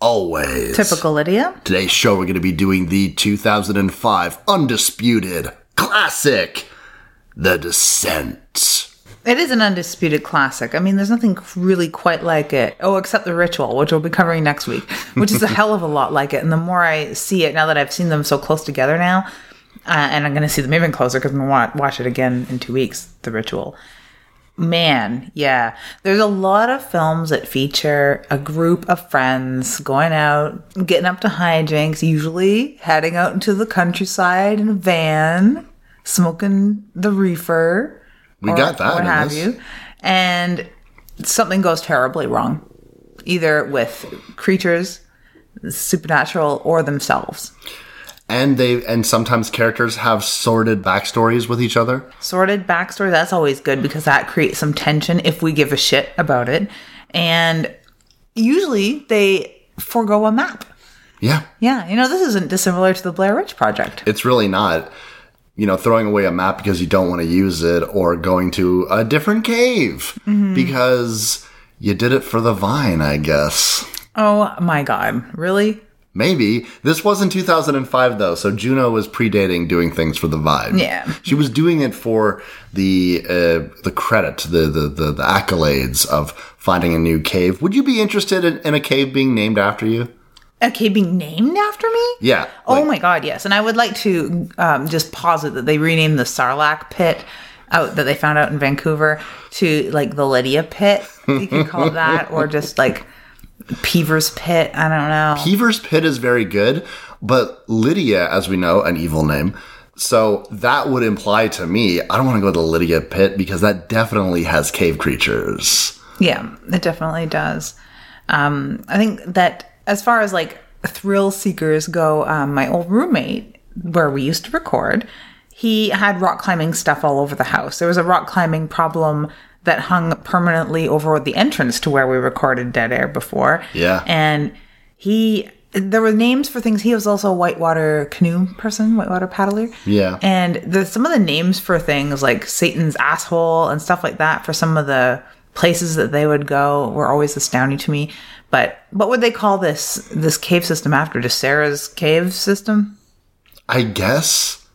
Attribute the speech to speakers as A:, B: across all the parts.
A: always.
B: Typical Lydia.
A: Today's show, we're going to be doing the 2005 undisputed classic, The Descent.
B: It is an undisputed classic. I mean, there's nothing really quite like it. Oh, except the ritual, which we'll be covering next week, which is a hell of a lot like it. And the more I see it, now that I've seen them so close together now, uh, and I'm going to see them even closer because I'm going to watch it again in two weeks, the ritual. Man, yeah. There's a lot of films that feature a group of friends going out, getting up to hijinks, usually heading out into the countryside in a van, smoking the reefer.
A: We
B: or
A: got that
B: What have
A: this.
B: you? And something goes terribly wrong, either with creatures, supernatural, or themselves.
A: And they and sometimes characters have sordid backstories with each other.
B: Sorted backstory, that's always good because that creates some tension if we give a shit about it. And usually they forego a map.
A: Yeah,
B: Yeah, you know, this isn't dissimilar to the Blair Witch Project.
A: it's really not. You know, throwing away a map because you don't want to use it or going to a different cave mm-hmm. because you did it for the vine, I guess.
B: Oh my god, really?
A: Maybe. This was in 2005 though, so Juno was predating doing things for the vibe.
B: Yeah.
A: She was doing it for the uh, the credit, the, the the the accolades of finding a new cave. Would you be interested in, in a cave being named after you?
B: Okay, being named after me?
A: Yeah.
B: Oh my god, yes. And I would like to um, just posit that they renamed the Sarlacc pit out that they found out in Vancouver to like the Lydia pit. You could call it that, or just like Peever's pit. I don't know.
A: Peever's Pit is very good, but Lydia, as we know, an evil name. So that would imply to me, I don't want to go to Lydia Pit because that definitely has cave creatures.
B: Yeah, it definitely does. Um, I think that as far as like thrill seekers go, um, my old roommate, where we used to record, he had rock climbing stuff all over the house. There was a rock climbing problem that hung permanently over the entrance to where we recorded Dead Air before.
A: Yeah.
B: And he, there were names for things. He was also a whitewater canoe person, whitewater paddler.
A: Yeah.
B: And the some of the names for things like Satan's asshole and stuff like that for some of the places that they would go were always astounding to me. But what would they call this this cave system after? Just Sarah's cave system?
A: I guess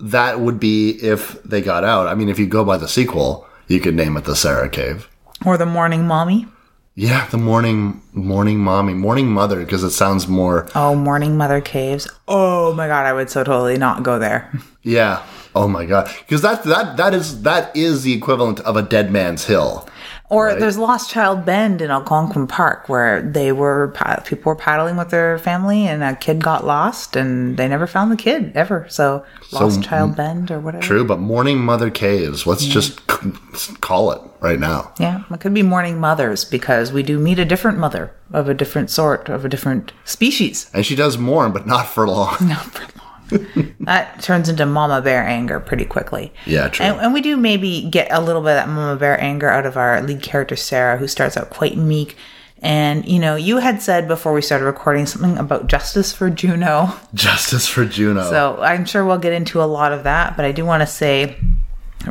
A: that would be if they got out. I mean, if you go by the sequel, you could name it the Sarah Cave.
B: Or the morning mommy?
A: Yeah, the morning morning mommy, morning mother, because it sounds more.
B: Oh, morning mother caves. Oh my god, I would so totally not go there.
A: Yeah. Oh my god, because that that that is that is the equivalent of a dead man's hill.
B: Or there's Lost Child Bend in Algonquin Park where they were people were paddling with their family and a kid got lost and they never found the kid ever. So Lost Child Bend or whatever.
A: True, but morning mother caves. Let's just c- call it right now.
B: Yeah, it could be morning mothers because we do meet a different mother of a different sort, of a different species.
A: And she does mourn, but not for long.
B: Not for long. that turns into mama bear anger pretty quickly.
A: Yeah, true.
B: And, and we do maybe get a little bit of that mama bear anger out of our lead character, Sarah, who starts out quite meek. And, you know, you had said before we started recording something about justice for Juno.
A: Justice for Juno.
B: So I'm sure we'll get into a lot of that, but I do want to say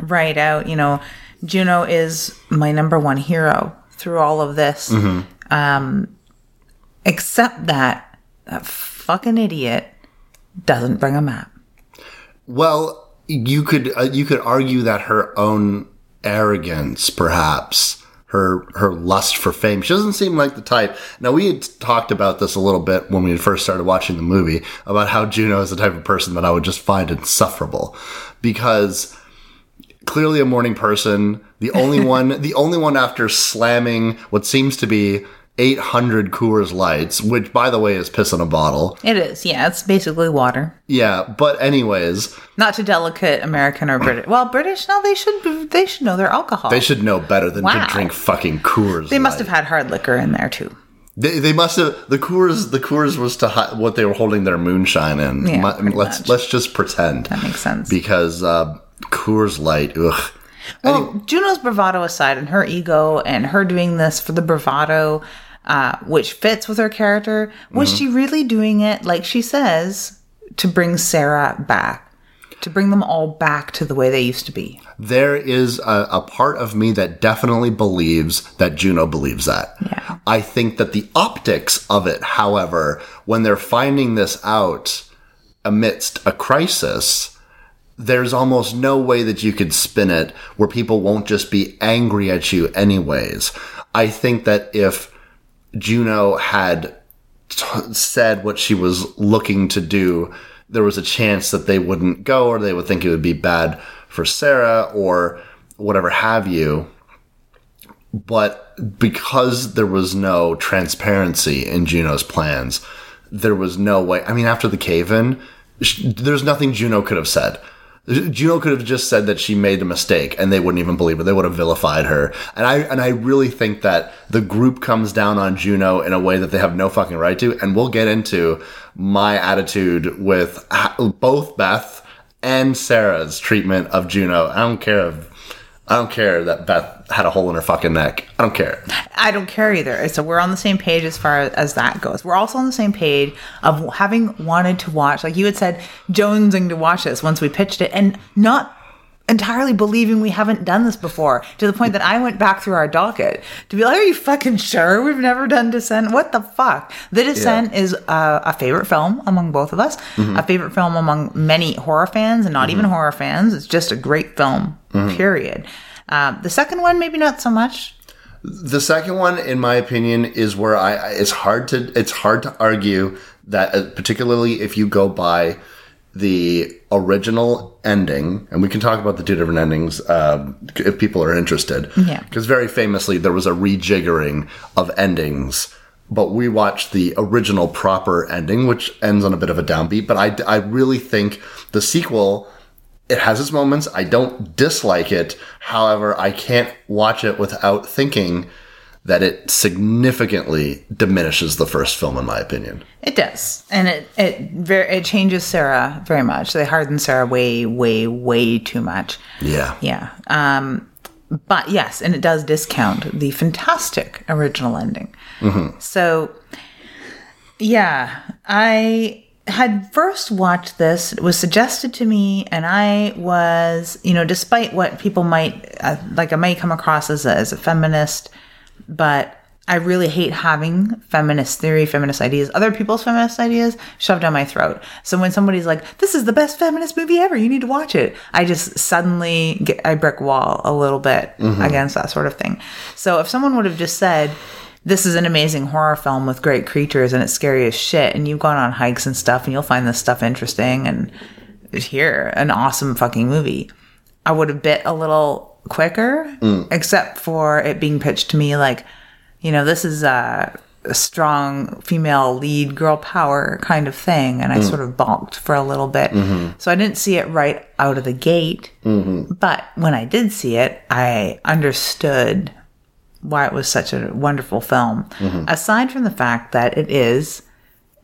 B: right out, you know, Juno is my number one hero through all of this. Um, except that that fucking idiot doesn't bring a map.
A: Well, you could uh, you could argue that her own arrogance, perhaps her her lust for fame, she doesn't seem like the type. Now we had talked about this a little bit when we first started watching the movie about how Juno is the type of person that I would just find insufferable because clearly a morning person, the only one, the only one after slamming what seems to be 800 Coors Lights, which by the way is piss in a bottle.
B: It is, yeah, it's basically water.
A: Yeah, but anyways,
B: Not too delicate American or British. Well, British, no, they should they should know their alcohol.
A: they should know better than
B: Wow.
A: to drink fucking Coors.
B: They must have had hard liquor in there too.
A: They, they must have the Coors. The Coors was to hi- what they were holding their moonshine in.
B: Yeah, pretty
A: let's
B: much.
A: let's just pretend
B: That makes sense.
A: because uh, Coors Light. Ugh.
B: Well, Juno's bravado aside, and her ego, and her doing this for the bravado, uh, which fits with her character, was
A: Mm-hmm.
B: she really doing it, like she says, to bring Sarah back, to bring them all back to the way they used to be?
A: There is a, a part of me that definitely believes that Juno believes that.
B: Yeah.
A: I think that the optics of it, however, when they're finding this out amidst a crisis, there's almost no way that you could spin it where people won't just be angry at you anyways. I think that if Juno had t- said what she was looking to do, there was a chance that they wouldn't go or they would think it would be bad for Sarah or whatever have you. But because there was no transparency in Juno's plans, there was no way. I mean, after the cave in, there's nothing Juno could have said. Juno could have just said that she made a mistake and they wouldn't even believe her. They would have vilified her. And I and I really think that the group comes down on Juno in a way that they have no fucking right to. And we'll get into my attitude with both Beth and Sarah's treatment of Juno. I don't care if I don't care that Beth had a hole in her fucking neck. I don't care.
B: I don't care either. So we're on the same page as far as that goes. We're also on the same page of having wanted to watch, like you had said, jonesing to watch this once we pitched it, and not entirely believing we haven't done this before to the point that I went back through our docket to be like, "Are you fucking sure we've never done Descent? What the fuck?" The Descent is uh, a favorite film among both of us, a favorite film among many horror fans, and not even horror fans. It's just a great film. Period. Uh, the second one, maybe not so much.
A: The second one, in my opinion, is where I I- it's hard to it's hard to argue that, uh, particularly if you go by the original ending, and we can talk about the two different endings um, if people are interested.
B: Yeah.
A: Because very famously, there was a rejiggering of endings. But we watched the original proper ending, which ends on a bit of a downbeat. But I, I really think the sequel it has its moments. I don't dislike it. However, I can't watch it without thinking that it significantly diminishes the first film, in my opinion.
B: It does, and it it very it changes Sarah very much. They harden Sarah way, way, way too much.
A: Yeah.
B: Yeah. Um, but yes, and it does discount the fantastic original ending. So, yeah, I had first watched this. It was suggested to me, and I was, you know, despite what people might uh, like, I might come across as a, as a feminist, but I really hate having feminist theory, feminist ideas, other people's feminist ideas shoved down my throat. So when somebody's like, "This is the best feminist movie ever. You need to watch it," I just suddenly get I brick wall a little bit mm-hmm. against that sort of thing. So if someone would have just said, "This is an amazing horror film with great creatures and it's scary as shit," and you've gone on hikes and stuff, and you'll find this stuff interesting, and here an awesome fucking movie, I would have bit a little quicker, mm. except for it being pitched to me like, you know, this is a, a strong female lead girl power kind of thing. And I mm. sort of balked for a little bit. Mm-hmm. So I didn't see it right out of the gate. Mm-hmm. But when I did see it, I understood why it was such a wonderful film. Mm-hmm. Aside from the fact that it is.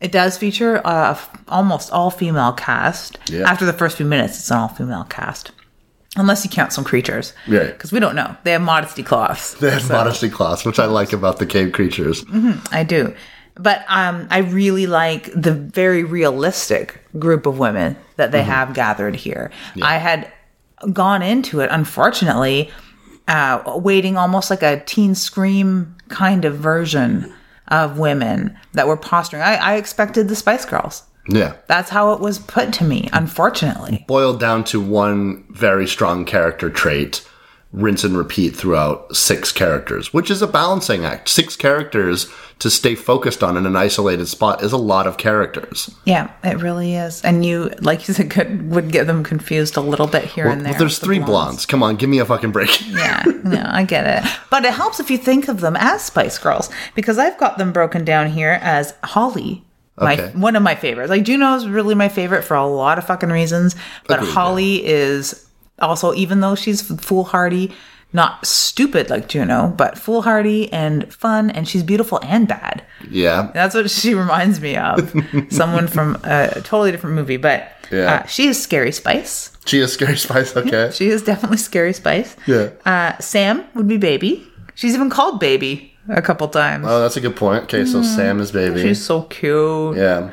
B: It does feature uh, a f- almost all female cast.
A: Yeah.
B: After the first few minutes, it's an all female cast. Unless you count some creatures.
A: Right.
B: Because we don't know. They have modesty cloths.
A: They have modesty cloths, which I like about the cave creatures.
B: I do. But um, I really like the very realistic group of women that they have gathered here. I had gone into it, unfortunately, uh, waiting almost like a teen scream kind of version of women that were posturing. I, I expected the Spice Girls.
A: Yeah.
B: That's how it was put to me, unfortunately.
A: Boiled down to one very strong character trait, rinse and repeat throughout six characters, which is a balancing act. Six characters to stay focused on in an isolated spot is a lot of characters.
B: Yeah, it really is. And you, like you said, could, would get them confused a little bit here and there.
A: Well, there's
B: with the
A: three blondes. Come on, give me a fucking break.
B: yeah, no, I get it. But it helps if you think of them as Spice Girls because I've got them broken down here as Holly. My
A: Okay.
B: one of my favorites. Like Juno's really my favorite for a lot of fucking reasons, but
A: Agreed,
B: Holly is also even though she's foolhardy, not stupid like Juno, but foolhardy and fun, and she's beautiful and bad.
A: Yeah.
B: That's what she reminds me of. Someone from a totally different movie, but
A: Yeah.
B: uh, she is Scary Spice.
A: She is Scary Spice. Okay.
B: She is definitely Scary Spice.
A: Yeah.
B: Uh, Sam would be Baby. She's even called Baby a couple times.
A: Oh, that's a good point. Okay, so Sam is baby.
B: She's so cute.
A: yeah.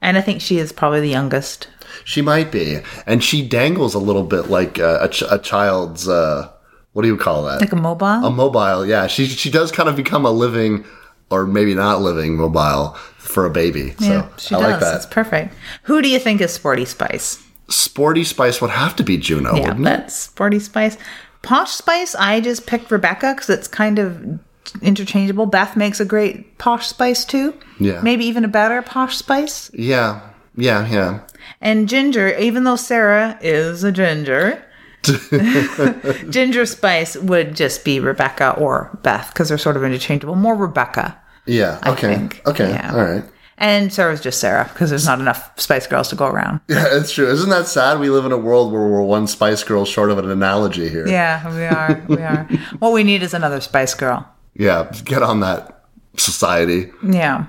B: And I think she is probably the youngest.
A: She might be, and she dangles a little bit like uh, a, ch- a child's. Uh, what do you call that?
B: Like a mobile.
A: a mobile. Yeah, she she does kind of become a living, or maybe not living mobile for a baby. So
B: she
A: I
B: does.
A: like that.
B: It's perfect. Who do you think is Sporty Spice?
A: Sporty Spice would have to be Juno,
B: Yeah,
A: wouldn't it?
B: that's Sporty Spice. Posh Spice, I just picked Rebecca because it's kind of interchangeable. Beth makes a great Posh Spice too.
A: Yeah.
B: Maybe even a better Posh Spice.
A: Yeah, yeah, yeah.
B: And Ginger, even though Sarah is a ginger, Ginger Spice would just be Rebecca or Beth because they're sort of interchangeable. More Rebecca.
A: Yeah. Okay. Okay.
B: Yeah.
A: All right.
B: And Sarah's just Sarah because there's not enough Spice Girls to go around.
A: Yeah, it's true. Isn't that sad? We live in a world where we're one Spice Girl short of an analogy here.
B: Yeah, we are. We are. what we need is another Spice Girl.
A: Yeah, get on that society.
B: Yeah.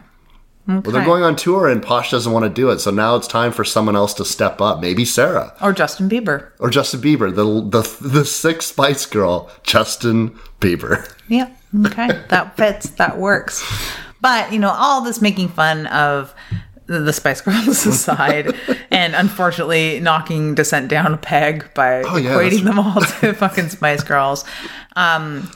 A: Well, they're going on tour, and Posh doesn't want to do it. So now it's time for someone else to step up. Maybe Sarah
B: Or Justin Bieber.
A: or Justin Bieber, the the the sixth Spice Girl, Justin Bieber.
B: Yeah. Okay. that fits. That works. But, you know, all this making fun of the the Spice Girls aside, and unfortunately knocking Descent down a peg by
A: Oh, yeah,
B: equating them all to fucking Spice Girls. Um,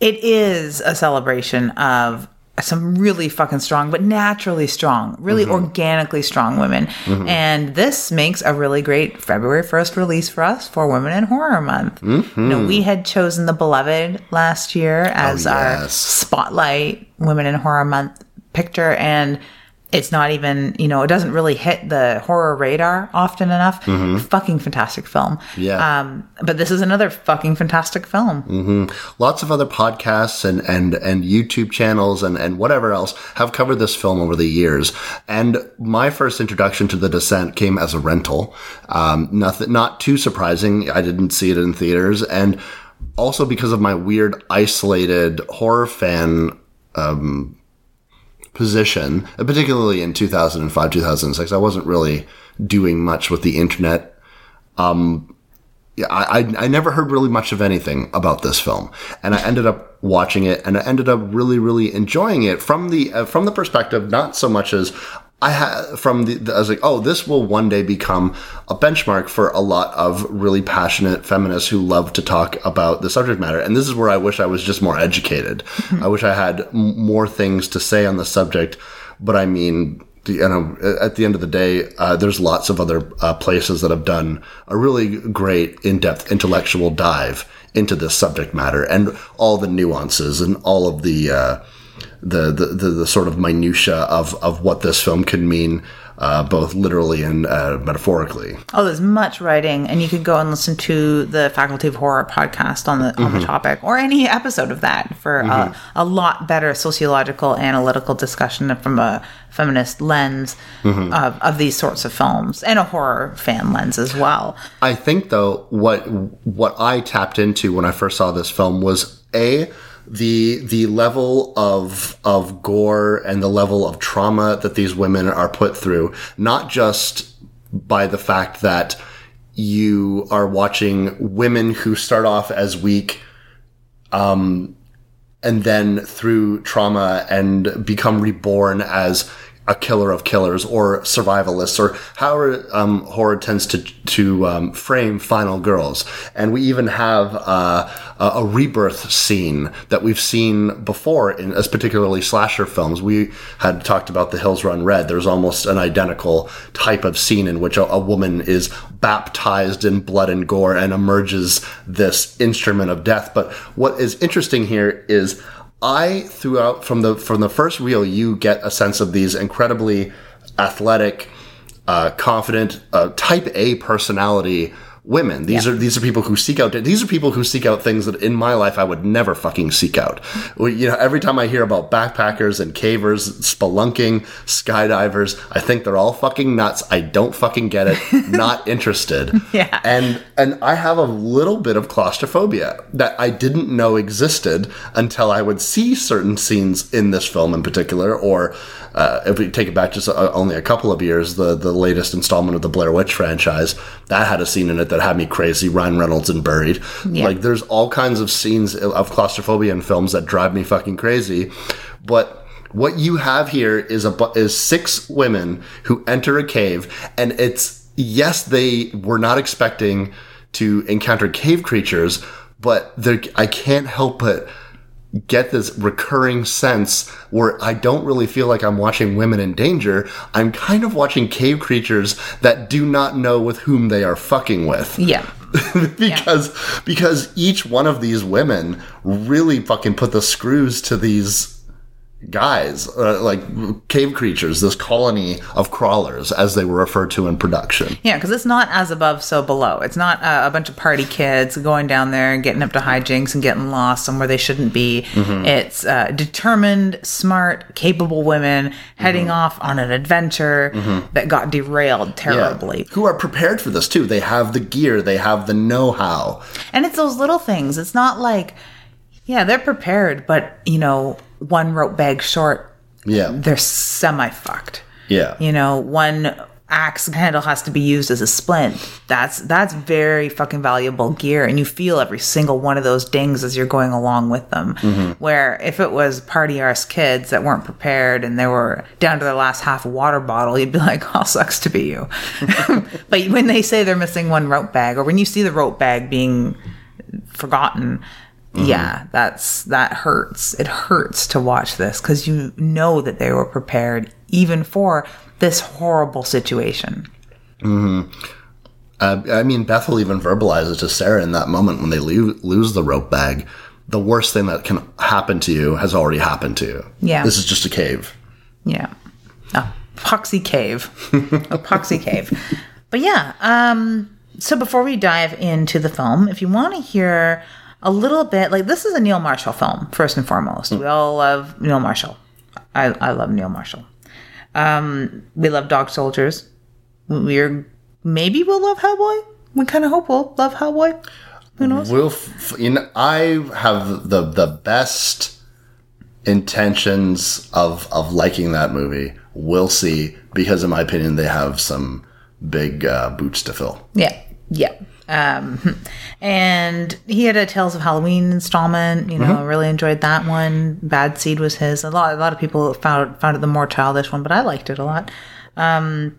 B: it is a celebration of some really fucking strong, but naturally strong, really
A: Mm-hmm.
B: organically strong women. And this makes a really great February 1st release for us for Women in Horror Month.
A: Mm-hmm.
B: You know, we had chosen The Beloved last year as our
A: Oh, yes.
B: spotlight Women in Horror Month picture. And it's not even, you know, it doesn't really hit the horror radar often enough. Fucking fantastic film.
A: Mm-hmm. Yeah.
B: Um, but this is another fucking fantastic film.
A: Lots of other podcasts and, and, and YouTube channels and, and whatever else have covered this film over the years. And my first introduction to The Descent came as a rental. Um, nothing, not too surprising. I didn't see it in theaters. And also because of my weird, isolated horror fan position, particularly in 2005, 2006, I wasn't really doing much with the internet. Um, yeah, I, I, I never heard really much of anything about this film, and I ended up watching it, and I ended up really, really enjoying it from the uh, from the perspective not so much as I had from the, the I was like, oh, this will one day become a benchmark for a lot of really passionate feminists who love to talk about the subject matter, and this is where I wish I was just more educated. I wish I had m- more things to say on the subject, but I mean, the- you know, at the end of the day, uh, there's lots of other uh, places that have done a really great in-depth intellectual dive into this subject matter and all the nuances and all of the uh, the, the, the the sort of minutia of of what this film can mean, uh, both literally and uh, metaphorically.
B: Oh, there's much writing, and you can go and listen to the Faculty of Horror podcast on the on
A: Mm-hmm.
B: the topic, or any episode of that for a, a lot better sociological, analytical discussion from a feminist lens
A: Mm-hmm.
B: of, of these sorts of films, and a horror fan lens as well.
A: I think though what what I tapped into when I first saw this film was a the the level of of gore and the level of trauma that these women are put through, not just by the fact that you are watching women who start off as weak um, and then through trauma and become reborn as a killer of killers or survivalists or however um, horror tends to to um, frame final girls. And we even have uh, a a rebirth scene that we've seen before in as particularly slasher films. We had talked about the hills run red. There's almost an identical type of scene in which a, a woman is baptized in blood and gore and emerges this instrument of death. But what is interesting here is I throughout from the from the first reel you get a sense of these incredibly athletic, uh, confident, uh, type A personality women. These
B: Yeah.
A: are these are people who seek out these are people who seek out things that in my life I would never fucking seek out. You know, every time I hear about backpackers and cavers, spelunking, skydivers, I think they're all fucking nuts. I don't fucking get it. Not interested.
B: Yeah.
A: And and I have a little bit of claustrophobia that I didn't know existed until I would see certain scenes in this film in particular, or uh, if we take it back just uh, only a couple of years, the the latest installment of the Blair Witch franchise that had a scene in it that had me crazy. Ryan Reynolds and Buried. Like there's all kinds of scenes of claustrophobia in films that drive me fucking crazy, but. What you have here is a is six women who enter a cave, and it's yes, they were not expecting to encounter cave creatures, but I can't help but get this recurring sense where I don't really feel like I'm watching women in danger. I'm kind of watching cave creatures that do not know with whom they are fucking with.
B: Yeah.
A: because because each one of these women really fucking put the screws to these guys uh, like cave creatures this colony of crawlers as they were referred to in production
B: Yeah, because it's not as above, so below. It's not uh, a bunch of party kids going down there and getting up to hijinks and getting lost somewhere they shouldn't be. It's uh, determined, smart, capable women heading off on an adventure that got derailed terribly.
A: who are prepared for this too they have the gear they have the know-how
B: And it's those little things. It's not like, yeah, they're prepared, but, you know, one rope bag short,
A: yeah
B: they're semi fucked.
A: yeah
B: You know, one axe handle has to be used as a splint. That's that's very fucking valuable gear, and you feel every single one of those dings as you're going along with them. Mm-hmm. Where if it was party arse kids that weren't prepared and they were down to their last half a water bottle, you'd be like, "Oh, sucks to be you." but when they say they're missing one rope bag, or when you see the rope bag being forgotten. Yeah, that's that hurts. It hurts to watch this because you know that they were prepared even for this horrible situation.
A: Uh, I mean, Bethel even verbalizes to Sarah in that moment when they lo- lose the rope bag. The worst thing that can happen to you has already happened to you.
B: Yeah.
A: This is just a cave.
B: Yeah, a poxy cave, a poxy cave. But yeah, um, so before we dive into the film, if you want to hear a little bit, like this is a Neil Marshall film first and foremost. We all love Neil Marshall. I, I love Neil Marshall. Um, we love Dog Soldiers. We're maybe we'll love Hellboy. We kind of hope we'll love Hellboy. Who knows?
A: We'll, f- you know, I have the the best intentions of of liking that movie. We'll see, because in my opinion, they have some big uh, boots to fill.
B: Yeah, yeah. Um, and he had a Tales of Halloween installment. You know, really enjoyed that one. Bad Seed was his. A lot, a lot of people found found it the more childish one, but I liked it a lot. Um,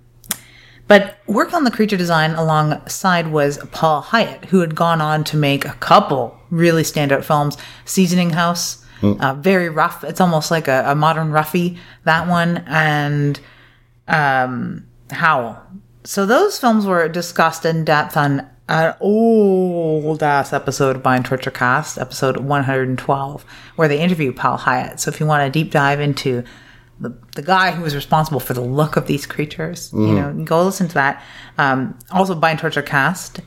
B: but work on the creature design alongside was Paul Hyett, who had gone on to make a couple really standout films. Seasoning House, uh, very rough. It's almost like a, a modern roughie. That one and um, Howl. So those films were discussed in depth on an old ass episode of Bind Torture Cast, episode 112, where they interview Paul Hyett. So if you want a deep dive into the, the guy who was responsible for the look of these creatures, you know, go listen to that. Um, also, Bind Torture Cast.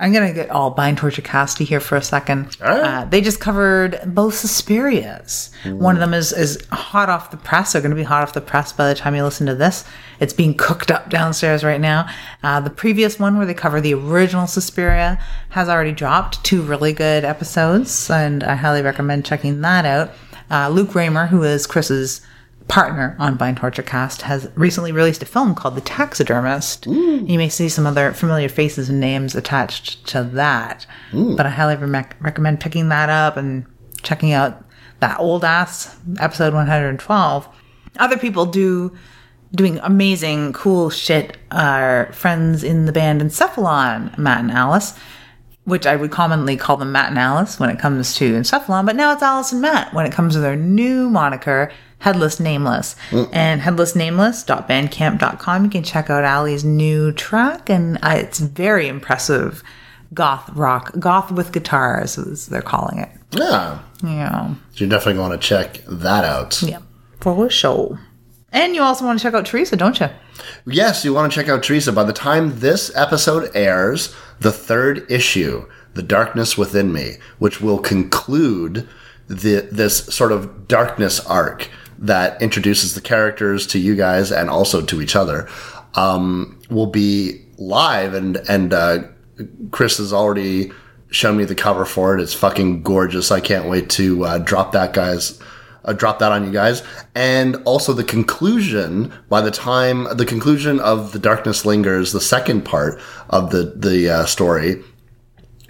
B: I'm gonna get all Bind Torture Casty here for a second.
A: right.
B: Uh, they just covered both Suspirias. One of them is is hot off the press. They're gonna be hot off the press by the time you listen to this. It's being cooked up downstairs right now. Uh, the previous one, where they cover the original Suspiria, has already dropped. Two really good episodes, and I highly recommend checking that out. Uh, Luke Raymer, who is Chris's partner on Bind Torture Cast, has recently released a film called The Taxidermist. You may see some other familiar faces and names attached to that, but I highly re- recommend picking that up and checking out that old ass episode 112. Other people do doing amazing, cool shit. Our friends in the band Encephalon, Matt and Alice which I would commonly call them Matt and Alice when it comes to Encephalon, but now it's Alice and Matt when it comes to their new moniker, Headless Nameless. And headlessnameless.bandcamp.com, you can check out Ali's new track, and uh, it's very impressive goth rock, goth with guitars, as they're calling it.
A: Yeah,
B: Yeah.
A: so you're definitely going to check that out.
B: Yeah. For a show. And you also want to check out Teresa, don't you?
A: Yes, you want to check out Teresa. By the time this episode airs, the third issue, The Darkness Within Me, which will conclude the, this sort of darkness arc that introduces the characters to you guys and also to each other, um, will be live. And, and, uh, Chris has already shown me the cover for it. It's fucking gorgeous. I can't wait to, uh, drop that guy's uh, drop that on you guys. And also the conclusion, by the time the conclusion of The Darkness Lingers, the second part of the, the uh, story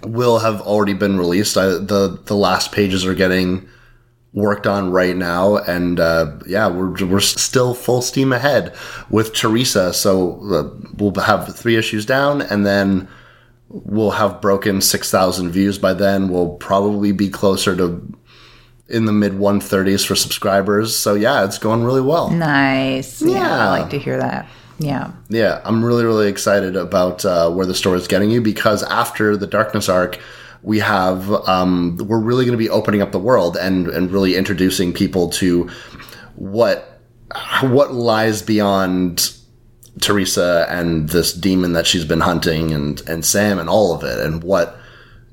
A: will have already been released. I, the, the last pages are getting worked on right now. And, uh, yeah, we're, we're still full steam ahead with Teresa. So uh, we'll have three issues down and then we'll have broken 6,000 views by then. We'll probably be closer to in the mid 130s for subscribers. So yeah, it's going really well.
B: Nice. Yeah.
A: Yeah.
B: I like to hear that. Yeah.
A: Yeah, I'm really really excited about uh, where the story is getting you because after the Darkness arc, we have um, we're really going to be opening up the world and and really introducing people to what what lies beyond Teresa and this demon that she's been hunting and and Sam and all of it and what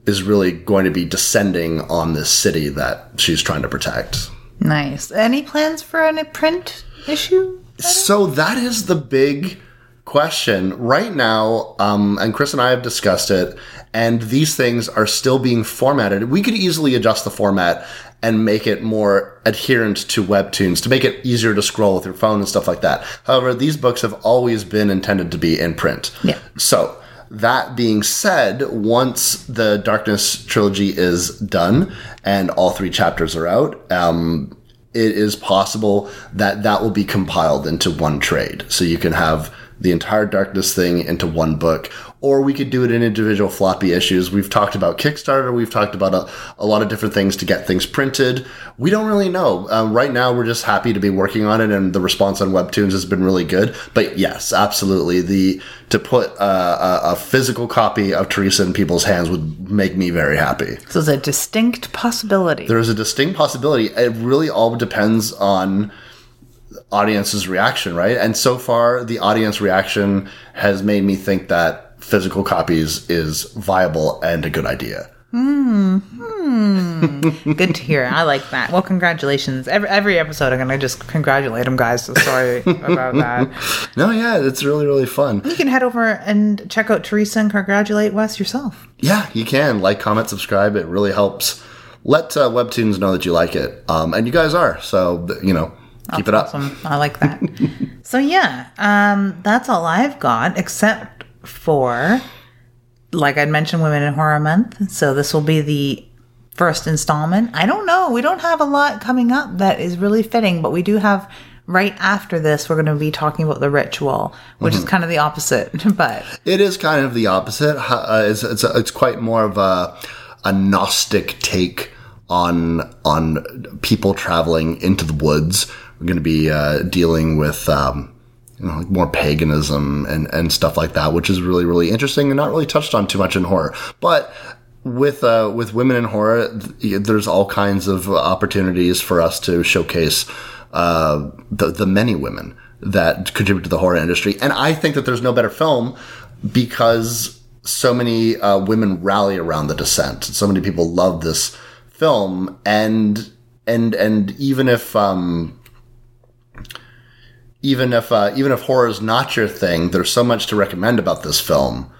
A: is really going to be descending on this city that she's trying to protect.
B: Nice. Any plans for a print issue?
A: So that is the big question right now. Um, and Chris and I have discussed it, and these things are still being formatted. We could easily adjust the format and make it more adherent to webtoons to make it easier to scroll with your phone and stuff like that. However, these books have always been intended to be in print.
B: Yeah.
A: So, that being said, once the Darkness trilogy is done and all three chapters are out, um, it is possible that that will be compiled into one trade. So you can have the entire Darkness thing into one book, or we could do it in individual floppy issues. We've talked about Kickstarter, we've talked about a, a lot of different things to get things printed. We don't really know. Um, right now, we're just happy to be working on it, and the response on Webtoons has been really good. But yes, absolutely, the to put uh, a, a physical copy of Teresa in people's hands would make me very happy.
B: So it's a distinct possibility.
A: There is a distinct possibility. It really all depends on audience's reaction, right? And so far, the audience reaction has made me think that physical copies is viable and a good idea. Hmm.
B: Good to hear. I like that. Well, congratulations. Every every episode, I'm gonna just congratulate them, guys. So sorry about that.
A: No, yeah, it's really, really fun.
B: You can head over and check out Teresa and congratulate Wes yourself.
A: Yeah, you can like, comment, subscribe. It really helps. Let uh, Webtoons know that you like it, um, and you guys are. So you know, keep it up.
B: Awesome. I like that. so yeah, um, that's all I've got, except for, like I'd mentioned, Women in Horror Month. So this will be the first installment. I don't know. We don't have a lot coming up that is really fitting, but we do have. Right after this, we're going to be talking about the ritual, which
A: Mm-hmm.
B: is kind of the opposite. But
A: It is kind of the opposite. Uh, it's, it's, it's quite more of a, a Gnostic take on on people traveling into the woods. We're going to be uh, dealing with um, you know, like more paganism and, and stuff like that, which is really really interesting and not really touched on too much in horror. But with uh, with women in horror, th- there's all kinds of opportunities for us to showcase uh, the the many women that contribute to the horror industry, and I think that there's no better film because so many uh, women rally around the descent. So many people love this film, and and and even if um, even if uh, even if horror is not your thing, there's so much to recommend about this film.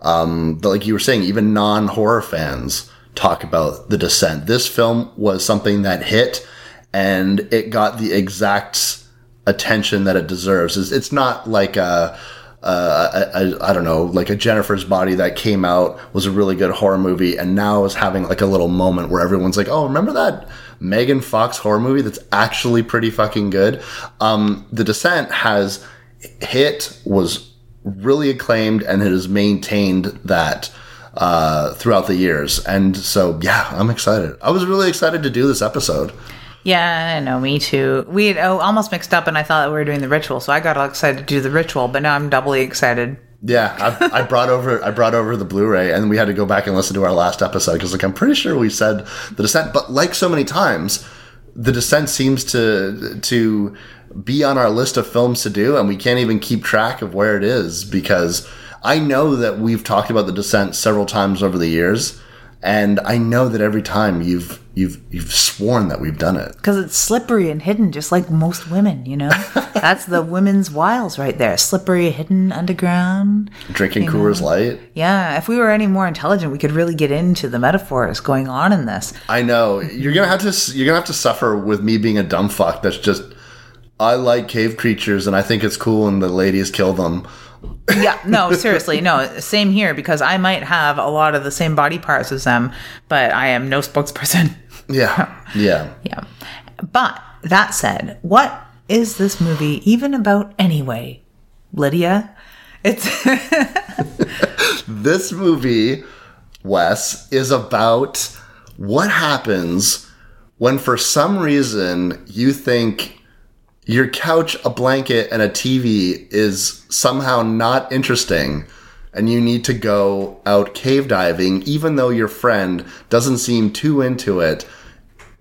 A: Um, like you were saying, even non horror fans talk about the descent. This film was something that hit, and it got the exact attention that it deserves. It's, it's not like a, a, a I don't know, like a Jennifer's Body that came out was a really good horror movie, and now is having like a little moment where everyone's like, "Oh, remember that Megan Fox horror movie that's actually pretty fucking good." Um, the Descent has hit was really acclaimed and it has maintained that uh, throughout the years. And so, yeah, I'm excited. I was really excited to do this episode.
B: yeah, I know, me too. We had oh, almost mixed up, and I thought we were doing the ritual, so I got all excited to do the ritual, but now I'm doubly excited.
A: Yeah, I, I brought over I brought over the Blu-ray, and we had to go back and listen to our last episode because, like, I'm pretty sure we said the descent, but like so many times, the descent seems to to be on our list of films to do, and we can't even keep track of where it is because I know that we've talked about the descent several times over the years, and I know that every time you've you've you've sworn that we've done it.
B: Because it's slippery and hidden, just like most women, you know? That's the women's wiles right there. Slippery, hidden, underground.
A: Drinking Coors Light.
B: Yeah, if we were any more intelligent, we could really get into the metaphors going on in this.
A: I know you're gonna have to you're gonna have to suffer with me being a dumb fuck. That's just I like cave creatures and I think it's cool when the ladies kill them.
B: Yeah, no, seriously, no, same here because I might have a lot of the same body parts as them, but I am no spokesperson.
A: Yeah, yeah.
B: Yeah. But that said, what is this movie even about anyway? Lydia? It's
A: This movie, Wes, is about what happens when for some reason you think your couch, a blanket, and a TV is somehow not interesting and you need to go out cave diving even though your friend doesn't seem too into it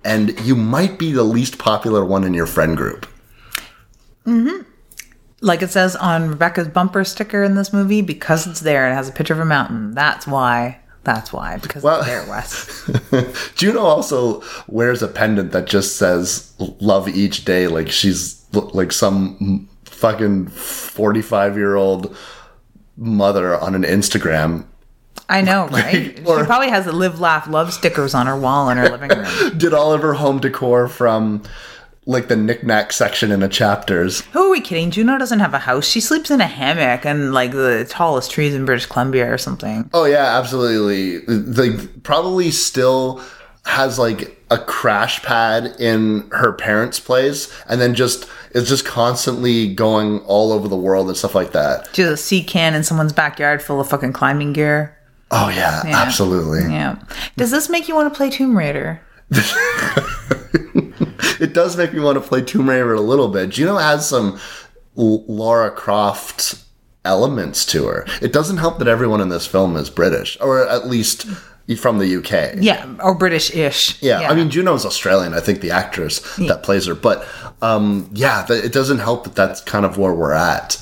A: and you might be the least popular one in your friend group. Mm-hmm.
B: like it says on Rebecca's bumper sticker in this movie, because it's there it has a picture of a mountain. That's why. That's why. Because
A: Well-
B: it's there, Wes.
A: Juno also wears a pendant that just says "Love each day," like she's like some fucking forty-five-year-old mother on an Instagram.
B: I know, right?
A: or-
B: she probably has the live, laugh, love stickers on her wall in her living room.
A: Did all of her home decor from like the knickknack section in the chapters.
B: Who are we kidding? Juno doesn't have a house. She sleeps in a hammock and like the tallest trees in British Columbia or something.
A: Oh yeah, absolutely. Like probably still has like a crash pad in her parents' place, and then just is just constantly going all over the world and stuff like that.
B: Has a sea can in someone's backyard full of fucking climbing gear.
A: Oh yeah, absolutely.
B: Yeah. Does this make you want to play Tomb Raider?
A: It does make me want to play Tomb Raider a little bit. Juno has some L- Lara Croft elements to her. It doesn't help that everyone in this film is British, or at least from the UK.
B: Yeah, or British-ish.
A: Yeah, I mean Juno's Australian. I think the actress that plays her, but um, yeah, it doesn't help that that's kind of where we're at.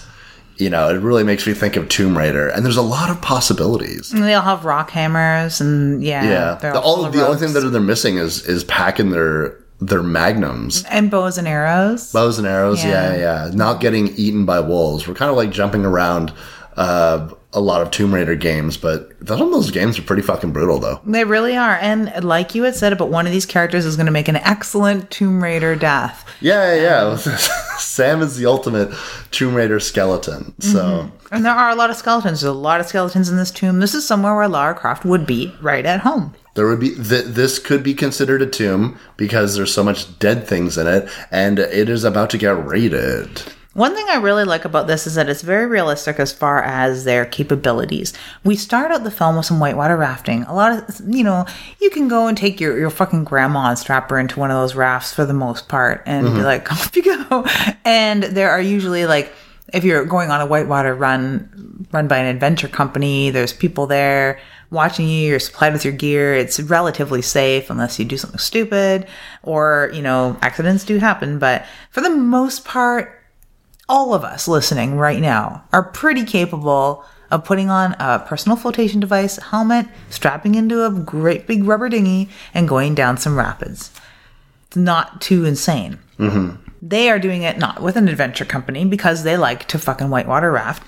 A: You know, it really makes me think of Tomb Raider, and there's a lot of possibilities.
B: And they all have rock hammers and yeah,
A: Yeah,
B: all
A: all the only thing that they're missing is is packing their their magnums,
B: and bows and arrows.
A: bows and arrows. Yeah,
B: Yeah.
A: yeah, not getting eaten by wolves. We're kind of like jumping around uh, a lot of Tomb Raider games, but some of those games are pretty fucking brutal, though.
B: They really are. And like you had said about one of these characters is going to make an excellent Tomb Raider death.
A: Yeah, yeah. yeah. Um, Sam is the ultimate Tomb Raider skeleton. So. Mm-hmm.
B: And there are a lot of skeletons. There's a lot of skeletons in this tomb. This is somewhere where Lara Croft would be right at home.
A: There would be th- this could be considered a tomb because there's so much dead things in it, and it is about to get raided.
B: One thing I really like about this is that it's very realistic as far as their capabilities. We start out the film with some whitewater rafting. A lot of, you know, you can go and take your, your fucking grandma and strap her into one of those rafts for the most part and be mm-hmm. like, off you go. And there are usually like, if you're going on a whitewater run, run by an adventure company, there's people there watching you, you're supplied with your gear. It's relatively safe unless you do something stupid or, you know, accidents do happen. But for the most part, all of us listening right now are pretty capable of putting on a personal flotation device, helmet, strapping into a great big rubber dinghy, and going down some rapids. It's not too insane. Mm-hmm. They are doing it not with an adventure company because they like to fucking whitewater raft.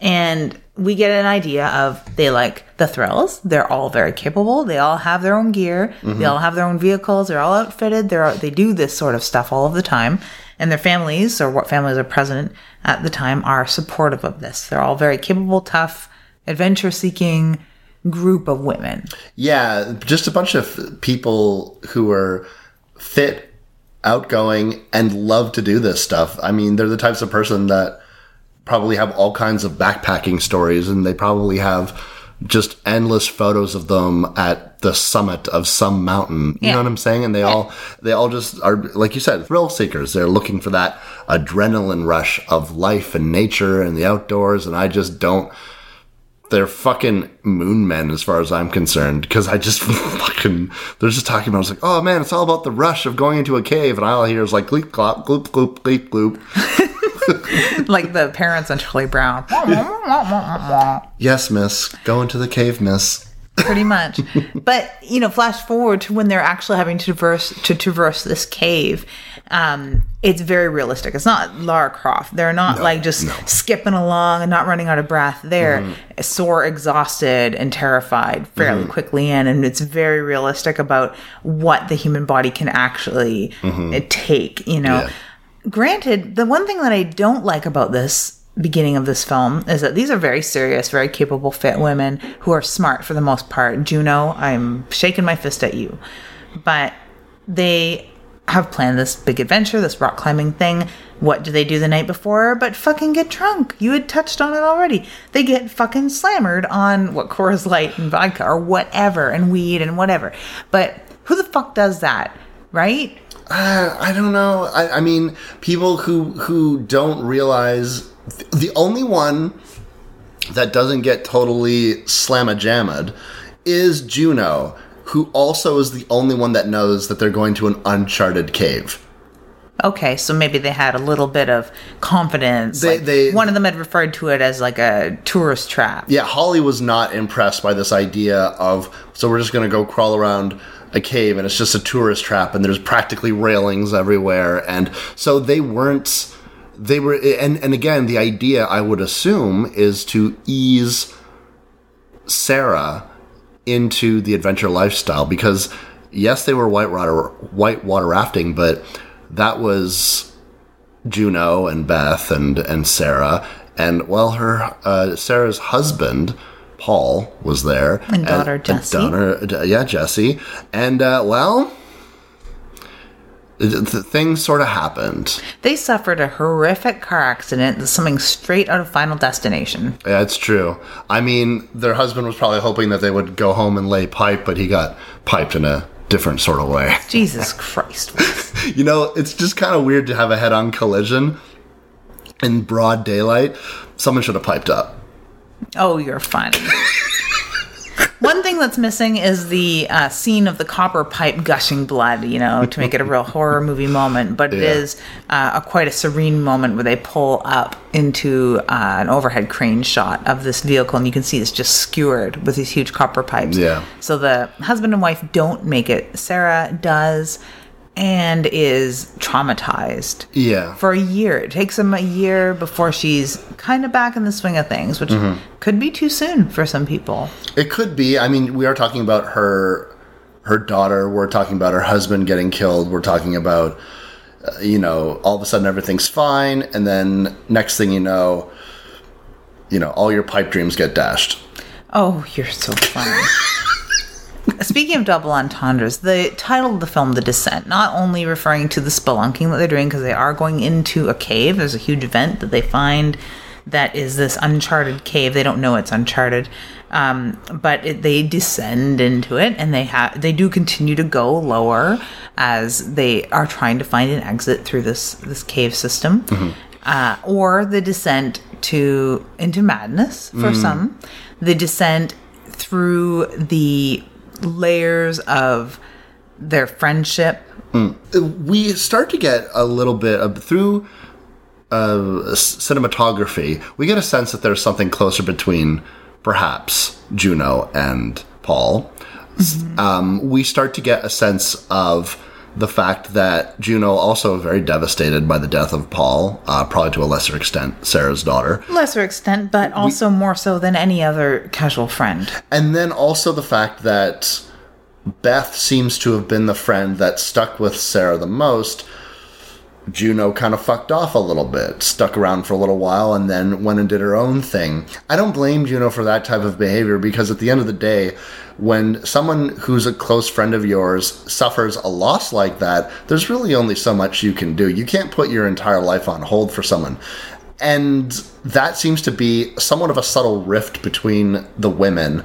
B: And we get an idea of they like the thrills. They're all very capable. They all have their own gear. They mm-hmm. all have their own vehicles. They're all outfitted. They're they do this sort of stuff all of the time. And their families or what families are present at the time are supportive of this. They're all very capable, tough, adventure seeking group of women.
A: Yeah, just a bunch of people who are fit, outgoing, and love to do this stuff. I mean, they're the types of person that probably have all kinds of backpacking stories, and they probably have just endless photos of them at the summit of some mountain. You
B: Yeah.
A: know what I'm saying? And they all they all just are like you said, thrill seekers. They're looking for that adrenaline rush of life and nature and the outdoors. And I just don't they're fucking moon men as far as I'm concerned. Because I just fucking they're just talking about. I was like, oh man, it's all about the rush of going into a cave, and all I hear is like gleep glop, gloop gloop, gleep gloop.
B: like the parents on Charlie Brown.
A: Yes, miss, go into the cave, miss.
B: pretty much. but you know, flash forward to when they're actually having to traverse to traverse this cave. Um, it's very realistic. It's not Lara Croft. They're not like just skipping along and not running out of breath. They're sore, exhausted, and terrified fairly quickly in, and it's very realistic about what the human body can actually uh, take. You know.
A: Yeah.
B: Granted, the one thing that I don't like about this beginning of this film is that these are very serious, very capable, fit women who are smart for the most part. Juno, I'm shaking my fist at you. But they have planned this big adventure, this rock climbing thing. What do they do the night before? But fucking get drunk. You had touched on it already. They get fucking slammered on what Coors Light and vodka or whatever and weed and whatever. But who the fuck does that? Right?
A: Uh, I don't know. I, I mean, people who who don't realize the only one that doesn't get totally slamma jammed is Juno, who also is the only one that knows that they're going to an uncharted cave.
B: Okay, so maybe they had a little bit of confidence.
A: They-
B: like,
A: they-
B: one of them had referred to it as like a tourist trap.
A: Yeah, Holly was not impressed by this idea of so we're just going to go crawl around a cave and it's just a tourist trap and there's practically railings everywhere. And so they weren't they were and and again the idea I would assume is to ease Sarah into the adventure lifestyle because yes they were white water white water rafting but that was Juno and Beth and and Sarah. And well her uh, Sarah's husband Paul was there
B: And daughter Jessie.
A: daughter, yeah Jesse and uh, well th- th- things sort of happened
B: They suffered a horrific car accident something straight out of Final Destination.
A: yeah it's true I mean their husband was probably hoping that they would go home and lay pipe but he got piped in a different sort of way
B: Jesus Christ.
A: you know, it's just kind of weird to have a head on collision in broad daylight. Someone should have piped up.
B: Oh, you're funny. One thing that's missing is the uh, scene of the copper pipe gushing blood, you know, to make it a real horror movie moment. But it
A: Yeah.
B: is uh, a quite a serene moment where they pull up into uh, an overhead crane shot of this vehicle, and you can see it's just skewered with these huge copper pipes.
A: Yeah.
B: So the husband and wife don't make it. Sarah does, and is traumatized
A: Yeah.
B: for a year. It takes them a year before she's kind of back in the swing of things, which
A: Mm-hmm.
B: could be too soon for some people.
A: It could be. I mean, we are talking about her her daughter, we're talking about her husband getting killed, we're talking about uh, you know, all of a sudden everything's fine and then next thing you know, you know, all your pipe dreams get dashed.
B: Oh, you're so funny. Speaking of double entendres, the title of the film, The Descent, not only referring to the spelunking that they're doing, because they are going into a cave. There's a huge event that they find that is this uncharted cave. They don't know it's uncharted, um, but it, they descend into it, and they have they do continue to go lower as they are trying to find an exit through this this cave system, uh, or the descent to into madness for some, the descent through the layers of their friendship.
A: we start to get a little bit of through uh, cinematography. We get a sense that there's something closer between perhaps Juno and Paul. S- Um, we start to get a sense of the fact that Juno also very devastated by the death of Paul, uh, probably to a lesser extent Sarah's daughter.
B: Lesser extent, but also more so than any other casual friend.
A: And then also the fact that Beth seems to have been the friend that stuck with Sarah the most. Juno kind of fucked off a little bit, stuck around for a little while, and then went and did her own thing. I don't blame Juno for that type of behavior because at the end of the day, when someone who's a close friend of yours suffers a loss like that, there's really only so much you can do. You can't put your entire life on hold for someone. And that seems to be somewhat of a subtle rift between the women.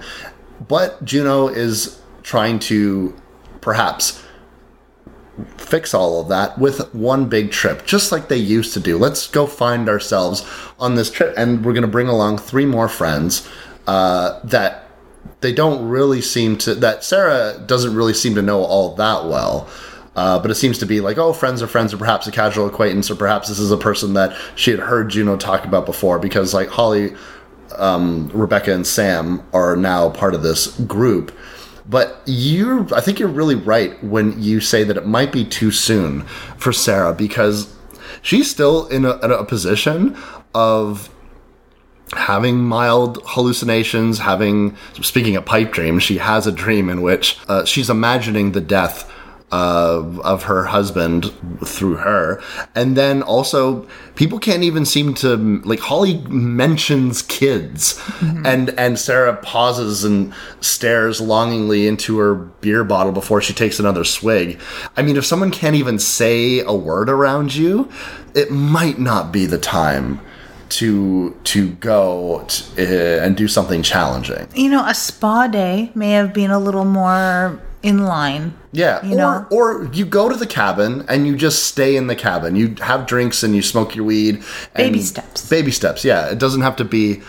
A: But Juno is trying to perhaps fix all of that with one big trip, just like they used to do. Let's go find ourselves on this trip. And we're going to bring along three more friends uh, that they don't really seem to that Sarah doesn't really seem to know all that well. Uh, but it seems to be like, oh, friends are friends, or perhaps a casual acquaintance, or perhaps this is a person that she had heard Juno talk about before. Because like Holly, um, Rebecca, and Sam are now part of this group. But you, I think you're really right when you say that it might be too soon for Sarah because she's still in a, in a position of having mild hallucinations, having, speaking of pipe dreams, she has a dream in which uh, she's imagining the death uh, of her husband through her. And then also, people can't even seem to, like, Holly mentions kids. And, and Sarah pauses and stares longingly into her beer bottle before she takes another swig. I mean, if someone can't even say a word around you, it might not be the time to to go t- uh, and do something challenging.
B: You know, a spa day may have been a little more in line.
A: Yeah,
B: You
A: or
B: know?
A: or you go to the cabin and you just stay in the cabin. You have drinks and you smoke your weed. and-
B: Baby steps.
A: Baby steps. Yeah, it doesn't have to be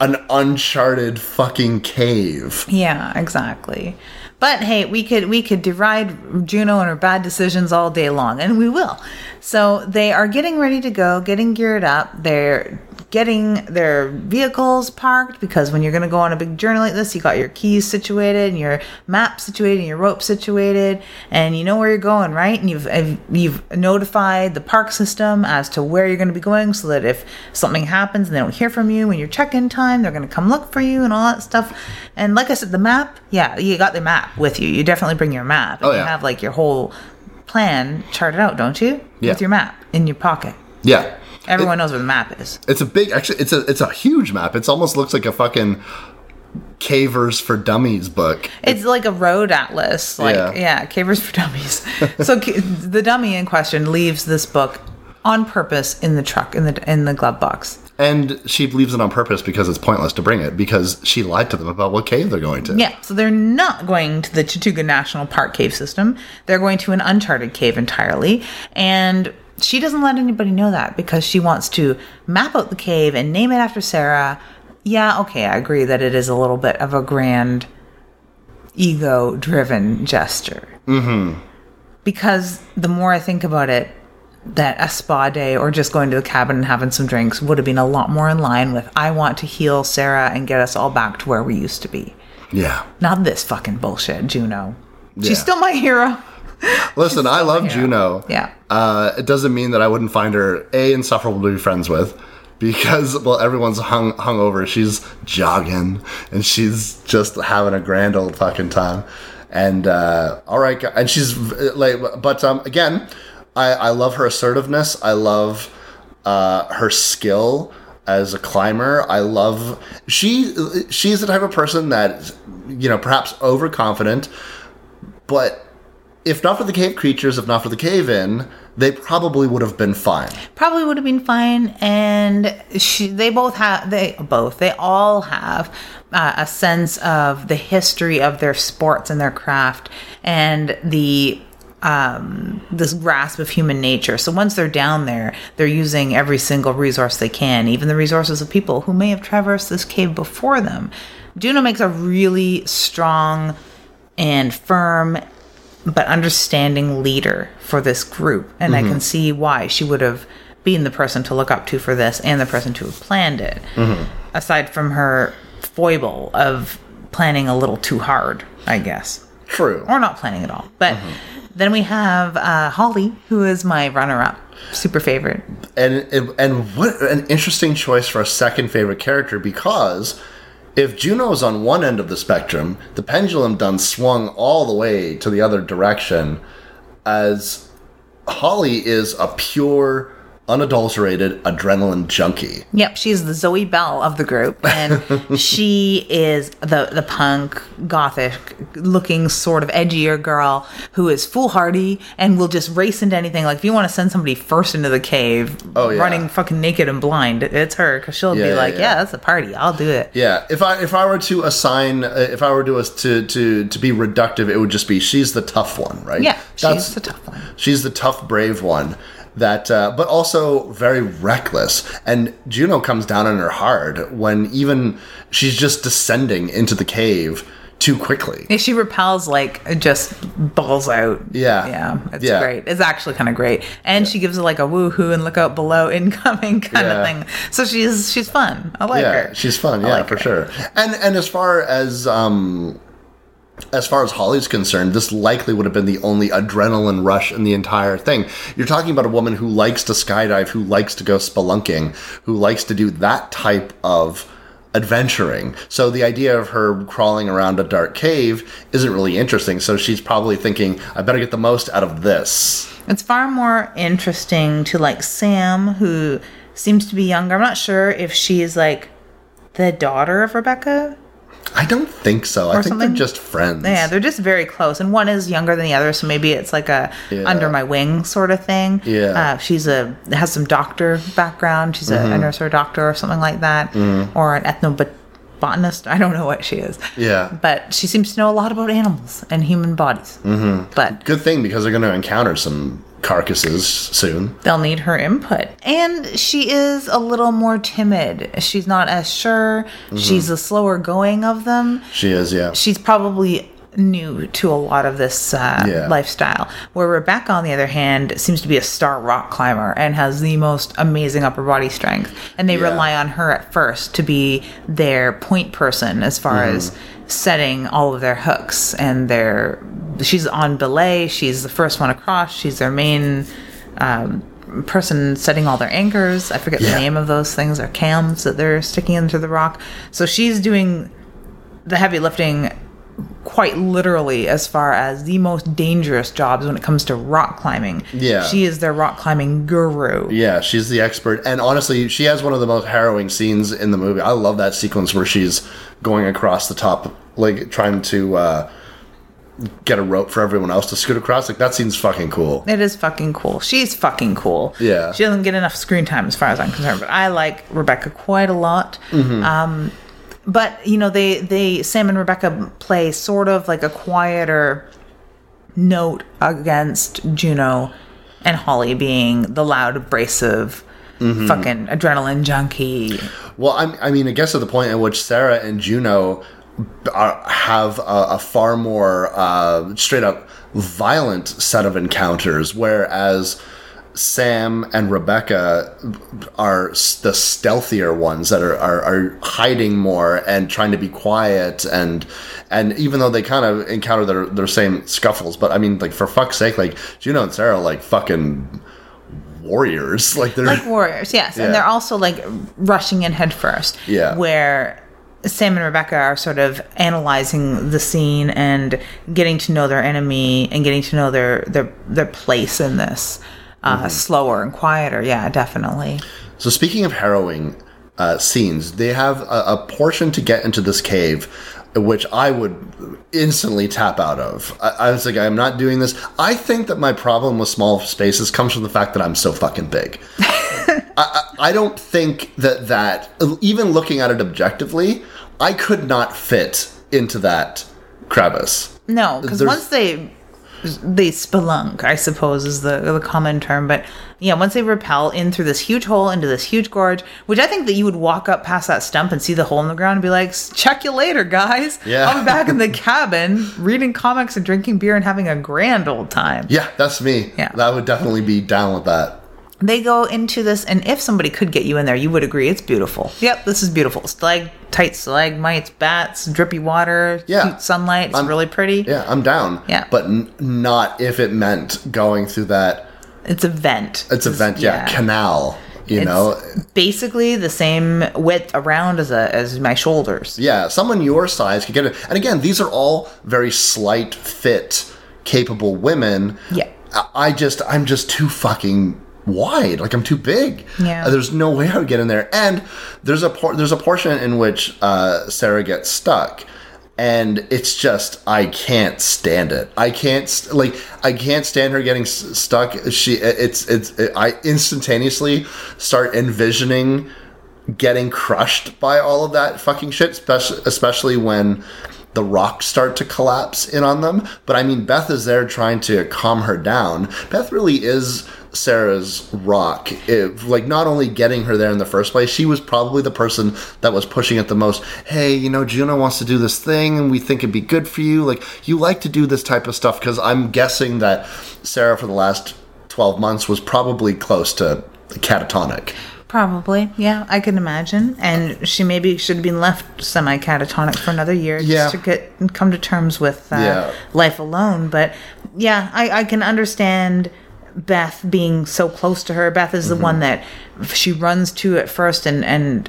A: an uncharted fucking cave.
B: Yeah, exactly. But hey, we could we could deride Juno and her bad decisions all day long, and we will. So they are getting ready to go, getting geared up. They're getting their vehicles parked because when you're going to go on a big journey like this, you got your keys situated, and your map situated, and your rope situated, and you know where you're going, right? And you've you've notified the park system as to where you're going to be going, so that if something happens and they don't hear from you when your check-in time, they're going to come look for you and all that stuff. And like I said, the map, yeah, you got the map with you. You definitely bring your map. Oh, and
A: Oh,
B: You have like your whole plan charted out, don't you?
A: Yeah.
B: With your map in your pocket.
A: Yeah.
B: Everyone knows where the map is.
A: It's a big actually it's a it's a huge map. It almost looks like a fucking Cavers for Dummies book.
B: It's like a road atlas, like
A: Yeah.
B: yeah, cavers for dummies. so the dummy in question leaves this book on purpose in the truck in the in the glove box.
A: And she leaves it on purpose because it's pointless to bring it because she lied to them about what cave they're going to.
B: Yeah, so they're not going to the Chattooga National Park cave system. They're going to an uncharted cave entirely. And she doesn't let anybody know that because she wants to map out the cave and name it after Sarah. Yeah, okay, I agree that it is a little bit of a grand ego driven gesture. Mm-hmm. Because the more I think about it, that a spa day or just going to the cabin and having some drinks would have been a lot more in line with I want to heal Sarah and get us all back to where we used to be.
A: Yeah.
B: Not this fucking bullshit, Juno.
A: Yeah.
B: She's still my hero.
A: Listen, I love. Juno.
B: Yeah.
A: Uh, it doesn't mean that I wouldn't find her a insufferable to be friends with, because well, everyone's hung hung over. She's jogging and she's just having a grand old fucking time. And uh, all right, and she's like, but um, again, I I love her assertiveness. I love uh, her skill as a climber. I love she she's the type of person that you know perhaps overconfident, but if not for the cave creatures, if not for the cave in, they probably would have been fine.
B: Probably would have been fine. And she, they both have, they both, they all have uh, a sense of the history of their sports and their craft and the um, this grasp of human nature. So once they're down there, they're using every single resource they can, even the resources of people who may have traversed this cave before them. Juno makes a really strong and firm but understanding leader for this group. And I can mm-hmm. see why she would have been the person to look up to for this and the person to have planned it. Mm-hmm. Aside from her foible of planning a little too hard, I guess.
A: True.
B: Or not planning at all. But mm-hmm. then we have uh, Holly, who is my runner up, super favorite.
A: And and what an interesting choice for a second favorite character because if Juno's on one end of the spectrum, the pendulum done swung all the way to the other direction as Holly is a pure unadulterated adrenaline junkie.
B: Yep, she's the Zoe Bell of the group, and she is the the punk, gothic looking, sort of edgier girl who is foolhardy and will just race into anything. Like if you want to send somebody first into the cave,
A: Oh, yeah.
B: running fucking naked and blind, it's her because she'll
A: Yeah,
B: be
A: yeah,
B: like,
A: yeah.
B: that's a party, I'll do it."
A: Yeah, if I if I were to assign uh, if I were to to to to be reductive, it would just be she's the tough one, right?
B: Yeah, she's the tough one.
A: She's the tough, brave one, that uh, but also very reckless and juno comes down on her hard when even she's just descending into the cave too quickly
B: Yeah, she repels like just balls out.
A: Yeah.
B: yeah, it's
A: Yeah.
B: great. It's actually kind of great, and she gives it like a woohoo and look out below incoming kind
A: Yeah.
B: of thing. So she's she's fun. I like
A: yeah
B: her.
A: she's fun
B: I
A: yeah
B: like
A: for
B: her.
A: sure and and as far as um as far as Holly's concerned, this likely would have been the only adrenaline rush in the entire thing. You're talking about a woman who likes to skydive, who likes to go spelunking, who likes to do that type of adventuring. So the idea of her crawling around a dark cave isn't really interesting. So she's probably thinking, I better get the most out of this.
B: It's far more interesting to like Sam, who seems to be younger. I'm not sure if she's like the daughter of Rebecca.
A: I don't think so. I think
B: something?
A: they're just friends.
B: Yeah, they're just very close, and one is younger than the other, so maybe it's like a
A: Yeah.
B: under my wing sort of thing.
A: Yeah. Mm-hmm.
B: uh, she's a has some doctor background. She's a, a nurse or a doctor or something like that, or an ethnobotanist. I don't know what she is.
A: Yeah.
B: but she seems to know a lot about animals and human bodies. Mm-hmm. But
A: Good thing because they're going to encounter some carcasses soon.
B: they'll need her input. And she is a little more timid. She's not as sure.
A: Mm-hmm.
B: She's the slower going of them.
A: She is, yeah.
B: She's probably new to a lot of this uh,
A: Yeah.
B: lifestyle. Where Rebecca, on the other hand, seems to be a star rock climber and has the most amazing upper body strength. And they
A: Yeah.
B: rely on her at first to be their point person as far
A: Mm-hmm.
B: as setting all of their hooks and their. She's on belay. She's the first one across. She's their main. Um, person setting all their anchors i forget
A: Yeah.
B: the name of those things or cams that they're sticking into the rock so she's doing the heavy lifting quite literally as far as the most dangerous jobs when it comes to rock climbing.
A: Yeah.
B: She is their rock climbing guru.
A: Yeah, she's the expert. And honestly, she has one of the most harrowing scenes in the movie. I love that sequence where she's going across the top, like trying to uh, get a rope for everyone else to scoot across. Like, that scene's fucking cool.
B: It is fucking cool. She's fucking cool.
A: Yeah.
B: She doesn't get enough screen time as far as I'm concerned, but I like Rebecca quite a lot.
A: Mm-hmm.
B: Um, but you know, they they Sam and Rebecca play sort of like a quieter note against Juno and Holly being the loud, abrasive,
A: Mm-hmm.
B: fucking adrenaline junkie.
A: Well, I'm, I mean, I guess at the point at which Sarah and Juno are, have a, a far more uh, straight up violent set of encounters, whereas Sam and Rebecca are the stealthier ones that are, are, are hiding more and trying to be quiet and and even though they kind of encounter their, their same scuffles, but I mean, like for fuck's sake, like Juno and Sarah, are like fucking warriors, like they're
B: like warriors, yes,
A: Yeah.
B: and they're also like rushing in headfirst.
A: Yeah.
B: where Sam and Rebecca are sort of analyzing the scene and getting to know their enemy and getting to know their their their place in this. Uh, Slower and quieter, yeah, definitely.
A: So speaking of harrowing uh, scenes, they have a, a portion to get into this cave, which I would instantly tap out of. I, I was like, I'm not doing this. I think that my problem with small spaces comes from the fact that I'm so fucking big. I, I, I don't think that that even looking at it objectively, I could not fit into that crevice.
B: No, because once they they spelunk, I suppose is the the common term, but yeah, once they repel in through this huge hole into this huge gorge, which I think that you would walk up past that stump and see the hole in the ground and be like, "Check you later, guys.
A: Yeah.
B: I'll be back in the cabin reading comics and drinking beer and having a grand old time."
A: Yeah, that's me.
B: Yeah.
A: That would definitely be down with that.
B: They go into this, and if somebody could get you in there, you would agree it's beautiful. Yep, this is beautiful. Stalactites, stalagmites, bats, drippy water,
A: Yeah.
B: cute sunlight. It's
A: I'm-
B: really pretty.
A: Yeah, I'm down.
B: Yeah.
A: But n- not if it meant going through that
B: It's a vent.
A: It's a vent, yeah, canal. You
B: It's
A: know,
B: basically the same width around as a, as my shoulders.
A: yeah, someone your size could get it. And again, these are all very slight, fit, capable women.
B: Yeah.
A: I just, I'm just too fucking wide. Like I'm too big.
B: Yeah.
A: Uh, There's no way I would get in there. And there's a por- there's a portion in which uh, Sarah gets stuck. And it's just I can't stand it. I can't st- like I can't stand her getting s- stuck. She it's it's it, I instantaneously start envisioning getting crushed by all of that fucking shit, especially, especially when the rocks start to collapse in on them. But I mean, Beth is there trying to calm her down. Beth really is Sarah's rock, it, like not only getting her there in the first place, she was probably the person that was pushing it the most. Hey, you know, Juno wants to do this thing, and we think it'd be good for you. Like, you like to do this type of stuff because I'm guessing that Sarah for the last 12 months was probably close to catatonic.
B: Probably, yeah, I can imagine. And she maybe should have been left semi catatonic for another year
A: Yeah.
B: just to get come to terms with uh,
A: Yeah.
B: life alone. But yeah, I, I can understand Beth being so close to her. Beth is the
A: Mm-hmm.
B: one that she runs to at first and and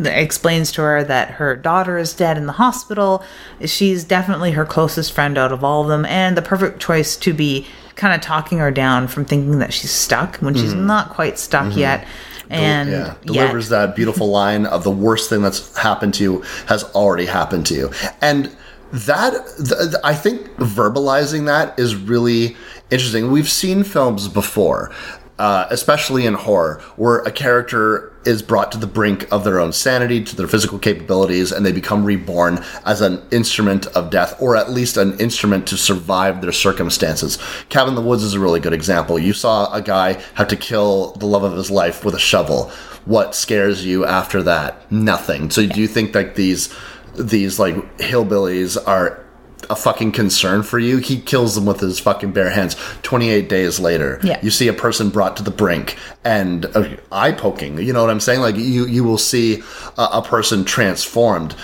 B: explains to her that her daughter is dead in the hospital. She's definitely her closest friend out of all of them, and the perfect choice to be kind of talking her down from thinking that she's stuck when she's not quite stuck yet. And
A: Mm-hmm. yeah,
B: yet-
A: delivers that beautiful line of the worst thing that's happened to you has already happened to you, and that th- th- I think verbalizing that is really interesting. We've seen films before. Uh, especially in horror, where a character is brought to the brink of their own sanity, to their physical capabilities, and they become reborn as an instrument of death, or at least an instrument to survive their circumstances. Cabin in the Woods is a really good example. You saw a guy have to kill the love of his life with a shovel. What scares you after that? Nothing. So do you think like these these like hillbillies are a fucking concern for you? He kills them with his fucking bare hands. 28 days later,
B: Yeah.
A: you see a person brought to the brink and uh, eye poking. You know what I'm saying? Like you you will see a, a person transformed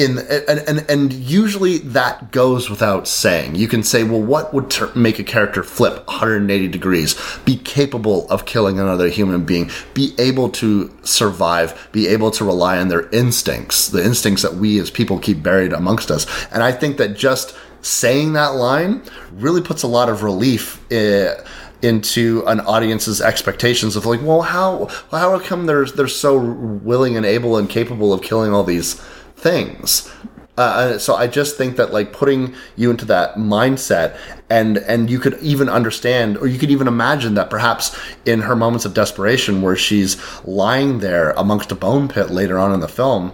A: in and, and and usually that goes without saying. You can say, well, what would ter- make a character flip 180 degrees, be capable of killing another human being, be able to survive, be able to rely on their instincts, the instincts that we as people keep buried amongst us. And I think that just saying that line really puts a lot of relief. eh, into an audience's expectations of like, well, how how come they're they're so willing and able and capable of killing all these things? Uh, so I just think that like putting you into that mindset and and you could even understand or you could even imagine that perhaps in her moments of desperation where she's lying there amongst a bone pit later on in the film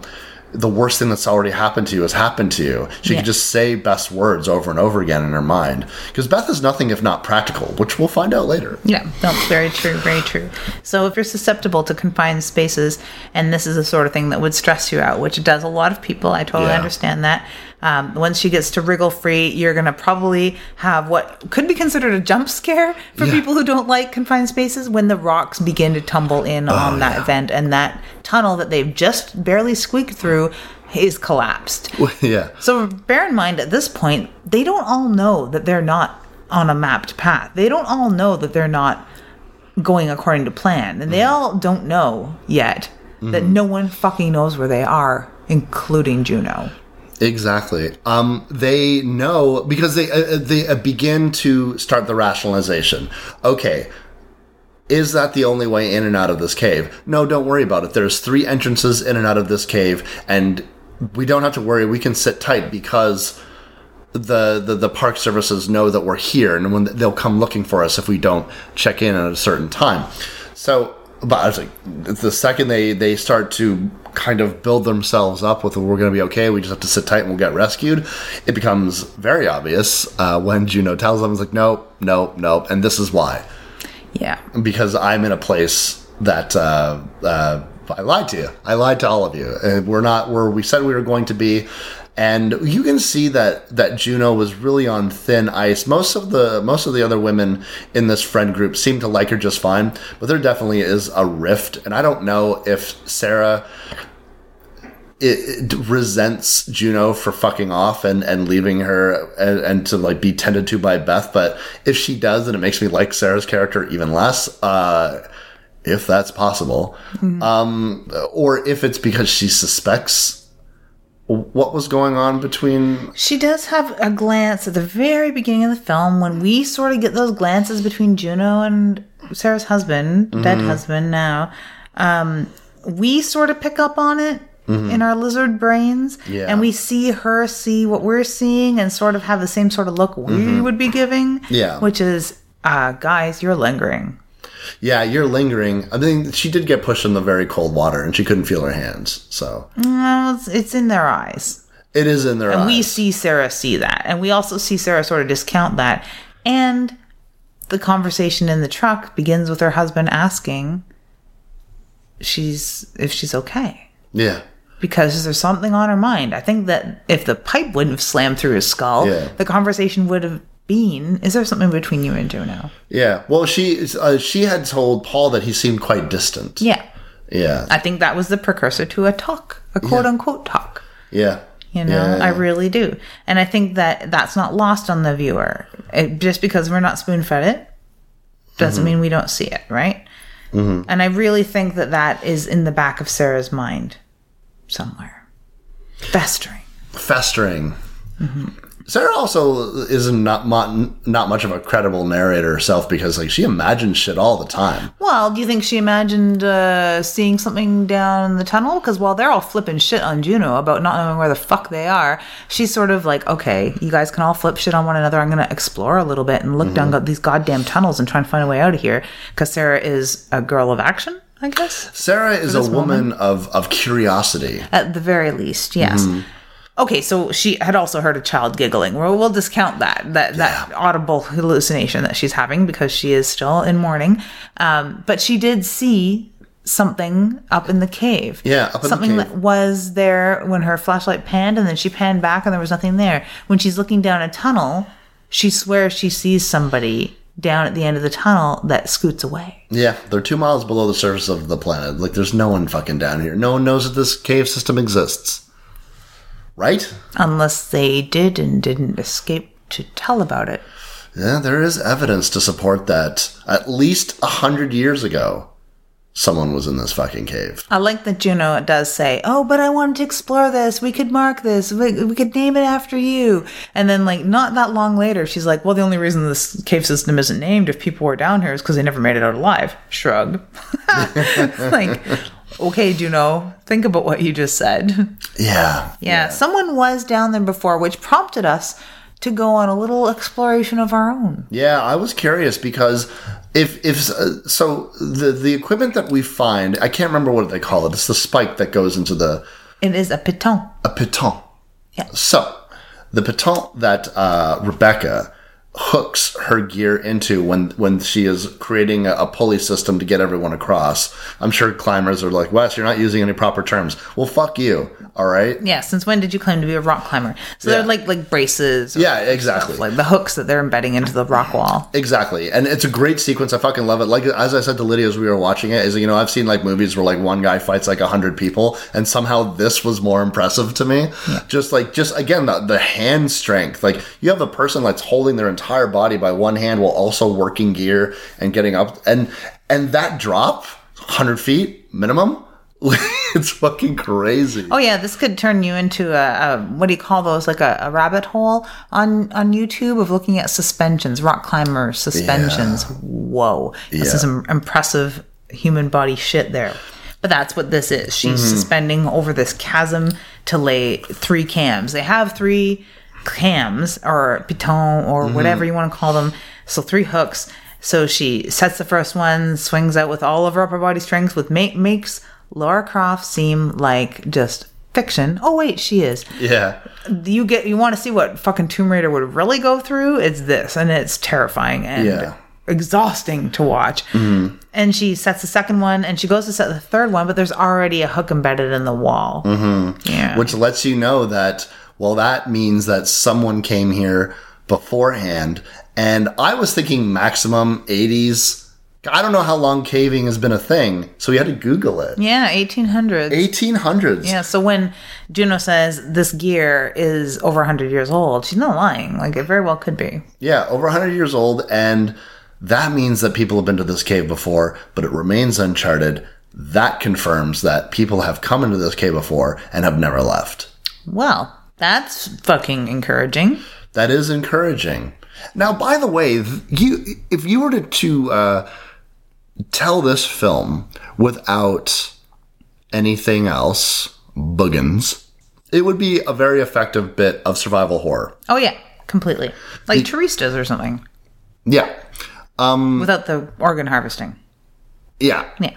A: the worst thing that's already happened to you has happened to you she
B: Yeah.
A: could just say best words over and over again in her mind because beth is nothing if not practical which we'll find out later
B: Yeah, that's very true, very true. So if you're susceptible to confined spaces, and this is the sort of thing that would stress you out, which it does a lot of people, I totally
A: Yeah.
B: understand that. Um, once she gets to wriggle free, you're going to probably have what could be considered a jump scare for
A: Yeah.
B: people who don't like confined spaces when the rocks begin to tumble in on that
A: Oh, yeah.
B: event, and that tunnel that they've just barely squeaked through is collapsed.
A: yeah
B: So bear in mind at this point, they don't all know that they're not on a mapped path. They don't all know that they're not going according to plan. And they all don't know yet that no one fucking knows where they are, including Juno.
A: Exactly. Um, they know because they uh, they uh, begin to start the rationalization. Okay, is that the only way in and out of this cave? No, don't worry about it. There's three entrances in and out of this cave, and we don't have to worry. We can sit tight because the, the the park services know that we're here, and when they'll come looking for us if we don't check in at a certain time. So, but I was like, the second they they start to kind of build themselves up with we're going to be okay, we just have to sit tight and we'll get rescued. It becomes very obvious uh, when Juno tells them, "It's like, nope, nope, nope," and this is why
B: Yeah.
A: because I'm in a place that uh, uh, I lied to you. I lied to all of you. And we're not where we said we were going to be. And you can see that that Juno was really on thin ice. Most of the most of the other women in this friend group seem to like her just fine, but there definitely is a rift. And I don't know if Sarah it, it resents Juno for fucking off and, and leaving her and, and to like be tended to by Beth. But if she does, then it makes me like Sarah's character even less. Uh, if that's possible, um, or if it's because she suspects what was going on between.
B: She does have a glance at the very beginning of the film when we sort of get those glances between Juno and Sarah's husband, dead husband now. Um, we sort of pick up on it in our lizard brains.
A: Yeah.
B: And we see her see what we're seeing and sort of have the same sort of look we would be giving.
A: Yeah.
B: Which is, uh, guys, you're lingering.
A: Yeah, you're lingering. I mean, she did get pushed in the very cold water, and she couldn't feel her hands. So
B: Well, it's, it's in their eyes.
A: it is in their
B: And
A: eyes.
B: we see Sarah see that. And we also see Sarah sort of discount that. And the conversation in the truck begins with her husband asking she's if she's okay
A: Yeah.
B: because there's something on her mind. I think that if the pipe wouldn't have slammed through his skull,
A: Yeah.
B: the conversation would have been, is there something between you and Juno?
A: Yeah. Well, she uh, she had told Paul that he seemed quite distant.
B: Yeah.
A: Yeah.
B: I think that was the precursor to a talk, a quote unquote talk.
A: yeah.
B: You know,
A: Yeah.
B: I really do. And I think that that's not lost on the viewer. It, just because we're not spoon fed it doesn't
A: Mm-hmm.
B: mean we don't see it, right? And I really think that that is in the back of Sarah's mind somewhere, festering.
A: Festering. Sarah also is not not much of a credible narrator herself because like she imagines shit all the time.
B: Well, do you think she imagined uh, seeing something down the tunnel? Because while they're all flipping shit on Juno about not knowing where the fuck they are, she's sort of like, okay, you guys can all flip shit on one another. I'm going to explore a little bit and look down these goddamn tunnels and try and find a way out of here. Because Sarah is a girl of action, I guess.
A: Sarah is a
B: this
A: woman of of curiosity.
B: At the very least, yes. Okay, so she had also heard a child giggling. Well, we'll discount that that that audible hallucination that she's having because she is still in mourning. Um, but she did see something up in the cave.
A: Yeah, up in the
B: something that was there when her flashlight panned, and then she panned back, and there was nothing there. When she's looking down a tunnel, she swears she sees somebody down at the end of the tunnel that scoots away.
A: Yeah, they're two miles below the surface of the planet. Like, there's no one fucking down here. No one knows that this cave system exists. Right?
B: Unless they did and didn't escape to tell about it.
A: Yeah, there is evidence to support that. At least a hundred years ago, someone was in this fucking cave.
B: I like that Juno does say, "Oh, but I wanted to explore this. We could mark this. We, we could name it after you." And then, like, not that long later, she's like, "Well, the only reason this cave system isn't named if people were down here is because they never made it out alive." Shrug. like, okay, Juno, think about what you just said.
A: Yeah.
B: Yeah, someone was down there before, which prompted us to go on a little exploration of our own.
A: Yeah, I was curious because if if uh, so the the equipment that we find, I can't remember what they call it. It's the spike that goes into the
B: It is a piton.
A: a piton.
B: Yeah.
A: So the piton that uh, Rebecca hooks her gear into when when she is creating a, a pulley system to get everyone across. I'm sure climbers are like, Wes, you're not using any proper terms. Well, fuck you. All right.
B: Yeah, since when did you claim to be a rock climber? So
A: Yeah.
B: they're like like braces.
A: Yeah, exactly.
B: like the hooks that they're embedding into the rock wall.
A: Exactly, and it's a great sequence. I fucking love it. Like as I said to Lydia as we were watching it, is you know I've seen like movies where like one guy fights like a hundred people, and somehow this was more impressive to me. Just like just again the, the hand strength. Like you have a person that's holding their entire body by one hand while also working gear and getting up, and and that drop, hundred feet minimum. it's fucking crazy.
B: Oh yeah, this could turn you into a, a what do you call those? Like a, a rabbit hole on on YouTube of looking at suspensions, rock climber suspensions. Whoa, this
A: Yeah.
B: is some impressive human body shit there. But that's what this is. She's
A: Mm-hmm.
B: suspending over this chasm to lay three cams. They have three cams or piton or
A: Mm-hmm.
B: whatever you want to call them. So three hooks. So she sets the first one, swings out with all of her upper body strength, with ma- makes Lara Croft seem like just fiction. Oh wait, she is.
A: Yeah,
B: You get you want to see what fucking Tomb Raider would really go through? It's this, and it's terrifying and
A: Yeah.
B: exhausting to watch. And she sets the second one, and she goes to set the third one, but there's already a hook embedded in the wall. Mm-hmm. Yeah,
A: which lets you know that well that means that someone came here beforehand and i was thinking maximum 80s i don't know how long caving has been a thing so we had to google it
B: yeah, 1800s.
A: 1800s
B: Yeah, so when Juno says this gear is over 100 years old, she's not lying. Like, it very well could be.
A: yeah over 100 years old and that means that people have been to this cave before but it remains uncharted that confirms that people have come into this cave before and have never left
B: Well, that's fucking encouraging.
A: That is encouraging. Now, by the way, you if you were to, to uh, tell this film without anything else, Buggins, it would be a very effective bit of survival horror.
B: Oh, yeah, completely. Like does or something
A: Yeah,
B: without the organ harvesting.
A: yeah.
B: Yeah.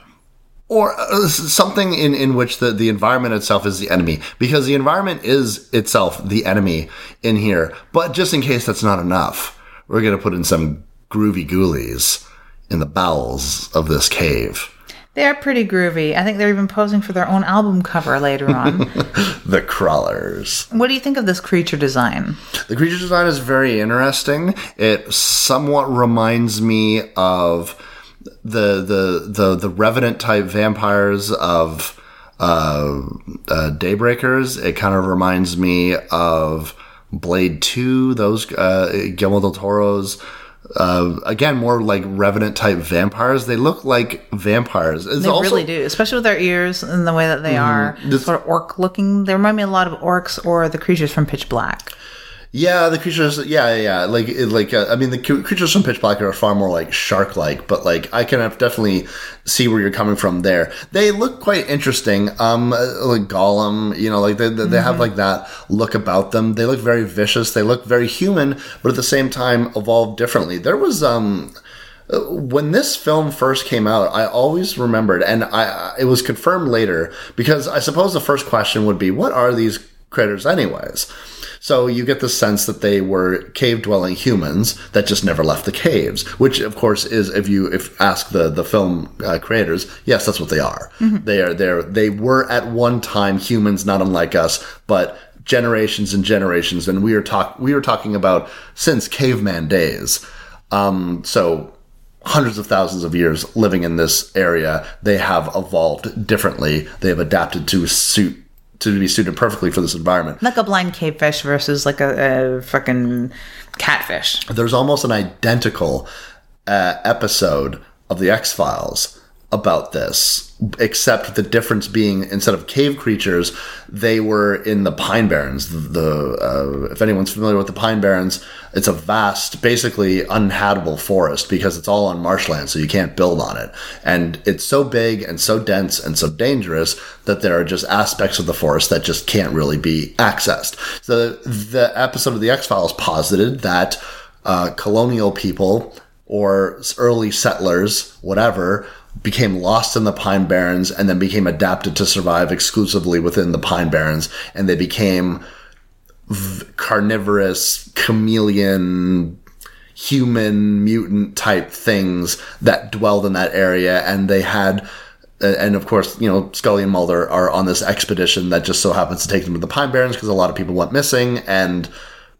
A: Or uh, something in, in which the, the environment itself is the enemy, because the environment is itself the enemy in here. But just in case that's not enough, we're going to put in some groovy ghoulies in the bowels of this cave.
B: They're pretty groovy. I think they're even posing for their own album cover later on.
A: The crawlers.
B: what do you think of this creature design?
A: The creature design is very interesting. It somewhat reminds me of the the the the revenant type vampires of uh, uh, Daybreakers. It kind of reminds me of Blade Two. Those uh, Guillermo del Toro's. Uh, again, more like revenant type vampires. They look like vampires. It's
B: They
A: also-
B: really do, especially with their ears and the way that they are
A: This-
B: sort of orc looking. They remind me a lot of orcs or the creatures from Pitch Black.
A: Yeah, the creatures. Yeah, yeah, yeah. Like, it, like uh, I mean, the creatures from Pitch Black are far more like shark-like, but like I can definitely see where you're coming from there. They look quite interesting. Um, uh, like Gollum, you know, like they they, they have like that look about them. They look very vicious. They look very human, but at the same time evolved differently. There was um when this film first came out, I always remembered, and I it was confirmed later because I suppose the first question would be, what are these critters, anyways? So you get the sense that they were cave dwelling humans that just never left the caves, which of course is if you if ask the the film uh, creators, yes, that's what they are. They are they they were at one time humans, not unlike us, but generations and generations, and we are talk we were talking about since caveman days. Um, so hundreds of thousands of years living in this area, they have evolved differently. They have adapted to suit to be suited perfectly for this environment.
B: Like a blind cavefish versus like a, a fucking catfish.
A: There's almost an identical uh, episode of the X Files about this, except the difference being instead of cave creatures, they were in the Pine Barrens. The, the uh, if anyone's familiar with the Pine Barrens, it's a vast, basically uninhabitable forest because it's all on marshland, so you can't build on it. And it's so big and so dense and so dangerous that there are just aspects of the forest that just can't really be accessed. So the episode of the X Files posited that uh, colonial people or early settlers, whatever, became lost in the Pine Barrens and then became adapted to survive exclusively within the Pine Barrens. And they became v- carnivorous, chameleon, human, mutant type things that dwelled in that area. And they had. And of course, you know, Scully and Mulder are on this expedition that just so happens to take them to the Pine Barrens because a lot of people went missing. And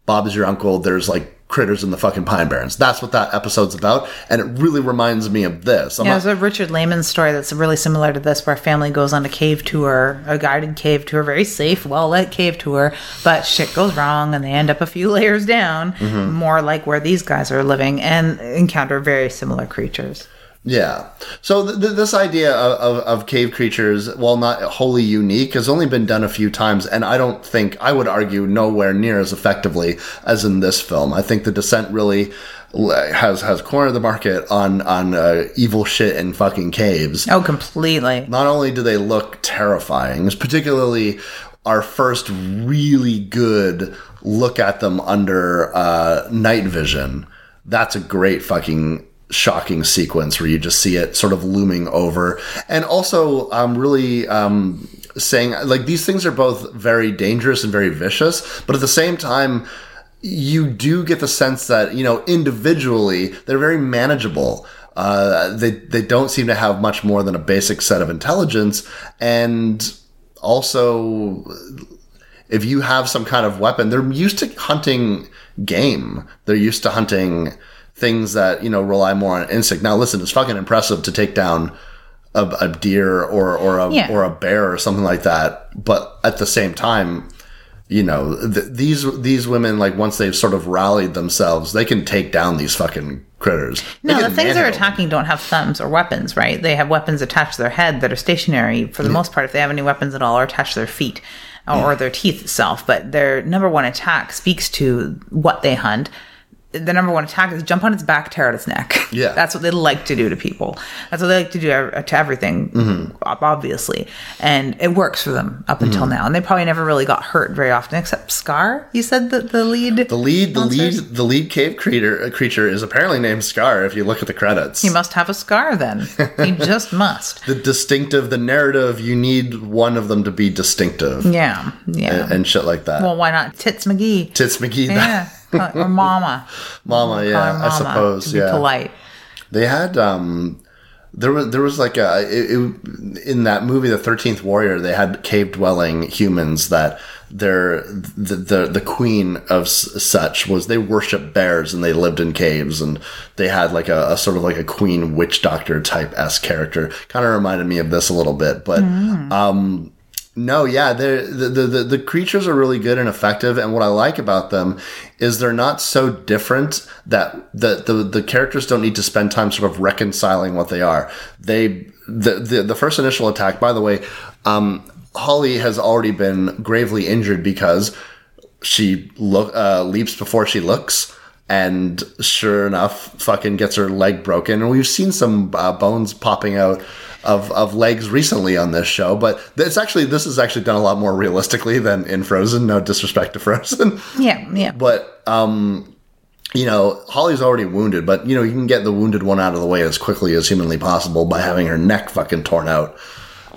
A: Bob is your uncle. There's like critters in the fucking Pine Barrens. That's what that episode's about, and it really reminds me of this. I'm
B: Yeah,
A: not-
B: there's a Richard Laymon story that's really similar to this, where a family goes on a cave tour, a guided cave tour, very safe, well lit cave tour, but shit goes wrong and they end up a few layers down,
A: Mm-hmm.
B: more like where these guys are living, and encounter very similar creatures.
A: Yeah. So th- th- this idea of, of, of cave creatures, while not wholly unique, has only been done a few times, and I don't think I would argue nowhere near as effectively as in this film. I think The Descent really has has cornered the market on on uh, evil shit in fucking caves.
B: Oh, completely.
A: not only do they look terrifying, particularly our first really good look at them under uh, night vision. That's a great fucking shocking sequence where you just see it sort of looming over, and also um, really um, saying like these things are both very dangerous and very vicious, but at the same time. You do get the sense that you know individually they're very manageable. Uh, they they don't seem to have much more than a basic set of intelligence, and also if you have some kind of weapon, they're used to hunting game. They're used to hunting things that you know rely more on instinct. Now, listen, it's fucking impressive to take down a, a deer or or a
B: Yeah.
A: or a bear or something like that, but at the same time. You know th- these these women like once they've sort of rallied themselves, they can take down these fucking critters. They
B: No, the things they're
A: them.
B: attacking don't have thumbs or weapons, right? They have weapons attached to their head that are stationary for the most part, if they have any weapons at all, or attached to their feet or, or their teeth itself. But their number one attack speaks to what they hunt. The number one attack is jump on its back, tear out its neck.
A: Yeah.
B: that's what they like to do to people. That's what they like to do to everything,
A: Mm-hmm.
B: obviously, and it works for them up until
A: Mm-hmm.
B: now. And they probably never really got hurt very often, except Scar. You said that the lead,
A: The lead, the lead, the lead cave creature uh, creature is apparently named Scar. If you look at the credits,
B: He must have a scar then. He just must.
A: the distinctive, the narrative. You need one of them to be distinctive,
B: Yeah, yeah.
A: and, and shit like that.
B: well, why not Tits McGee?
A: Tits McGee.
B: Yeah. Or Mama.
A: Mama, yeah,
B: her
A: I suppose, yeah.
B: polite.
A: They had um there was there was like a it, it, in that movie The Thirteenth Warrior they had cave dwelling humans that their the, the the queen of such was they worship bears and they lived in caves and they had like a, a sort of like a queen witch doctor type s character kind of reminded me of this a little bit but um no, yeah, the, the the the creatures are really good and effective, and what I like about them is they're not so different that the the, the characters don't need to spend time sort of reconciling what they are. They the the, the first initial attack, by the way, um, Holly has already been gravely injured because she look uh, leaps before she looks. And sure enough, fucking gets her leg broken. And we've seen some uh, bones popping out of, of legs recently on this show, but it's actually this is actually done a lot more realistically than in Frozen. No disrespect to Frozen,
B: Yeah, yeah.
A: but um, you know Holly's already wounded, but you know you can get the wounded one out of the way as quickly as humanly possible by having her neck fucking torn out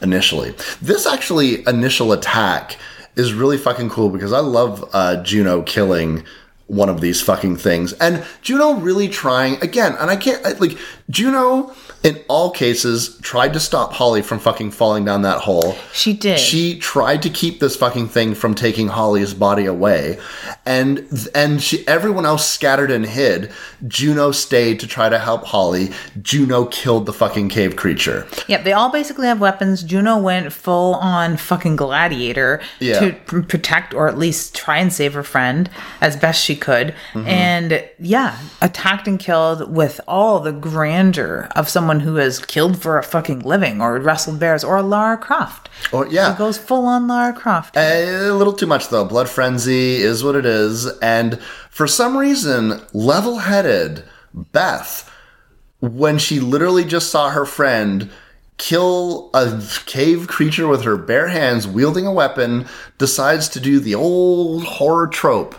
A: initially. This actually initial attack is really fucking cool because I love uh, Juno killing one of these fucking things and Juno really trying again and I can't I- like Juno in all cases tried to stop Holly from fucking falling down that hole.
B: She did.
A: She tried to keep this fucking thing from taking Holly's body away, and and she everyone else scattered and hid. Juno stayed to try to help Holly. Juno killed the fucking cave creature.
B: Yep, they all basically have weapons. Juno went full on fucking gladiator
A: Yeah.
B: to p- protect or at least try and save her friend as best she could.
A: Mm-hmm.
B: And yeah, attacked and killed with all the grandeur of someone who has killed for a fucking living or wrestled bears or Lara Croft.
A: Or yeah,
B: She goes full on Lara Croft.
A: A little too much though. Blood frenzy is what it is, and for some reason, level-headed Beth, when she literally just saw her friend kill a cave creature with her bare hands, wielding a weapon, decides to do the old horror trope.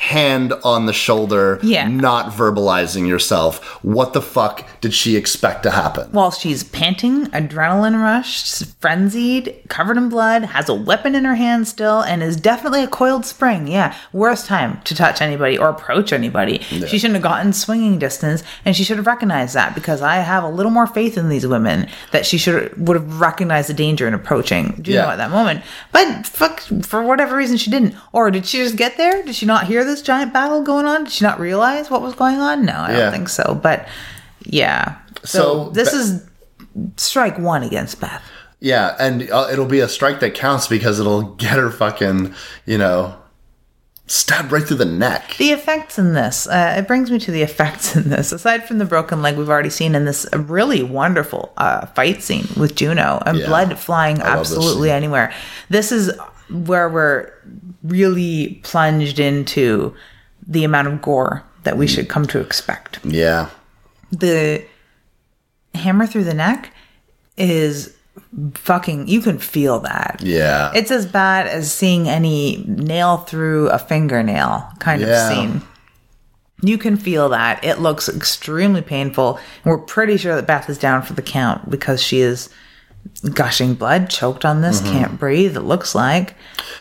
A: Hand on the shoulder,
B: Yeah.
A: not verbalizing yourself. What the fuck did she expect to happen?
B: While she's panting, adrenaline rushed, frenzied, covered in blood, has a weapon in her hand still, and is definitely a coiled spring. Yeah, worst time to touch anybody or approach anybody. She shouldn't have gotten swinging distance, and she should have recognized that because I have a little more faith in these women that she should would have recognized the danger in approaching Juno
A: Yeah.
B: at that moment. But fuck, for whatever reason, she didn't. Or did she just get there? Did she not hear this giant battle going on? Did she not realize what was going on? No, I
A: Yeah.
B: don't think so. But yeah. So,
A: So,
B: this
A: Be-
B: is strike one against Beth.
A: Yeah, and uh, it'll be a strike that counts because it'll get her fucking, you know, stabbed right through the neck.
B: The effects in this, uh, it brings me to the effects in this. Aside from the broken leg we've already seen in this really wonderful uh, fight scene with Juno and
A: Yeah.
B: blood flying
A: this
B: absolutely
A: scene.
B: anywhere. This is where we're really plunged into the amount of gore that we should come to expect.
A: Yeah.
B: the hammer through the neck is fucking you can feel that
A: Yeah.
B: it's as bad as seeing any nail through a fingernail kind
A: Yeah.
B: of scene you can feel that it looks extremely painful and we're pretty sure that beth is down for the count because she is gushing blood choked on this
A: Mm-hmm.
B: can't breathe it looks like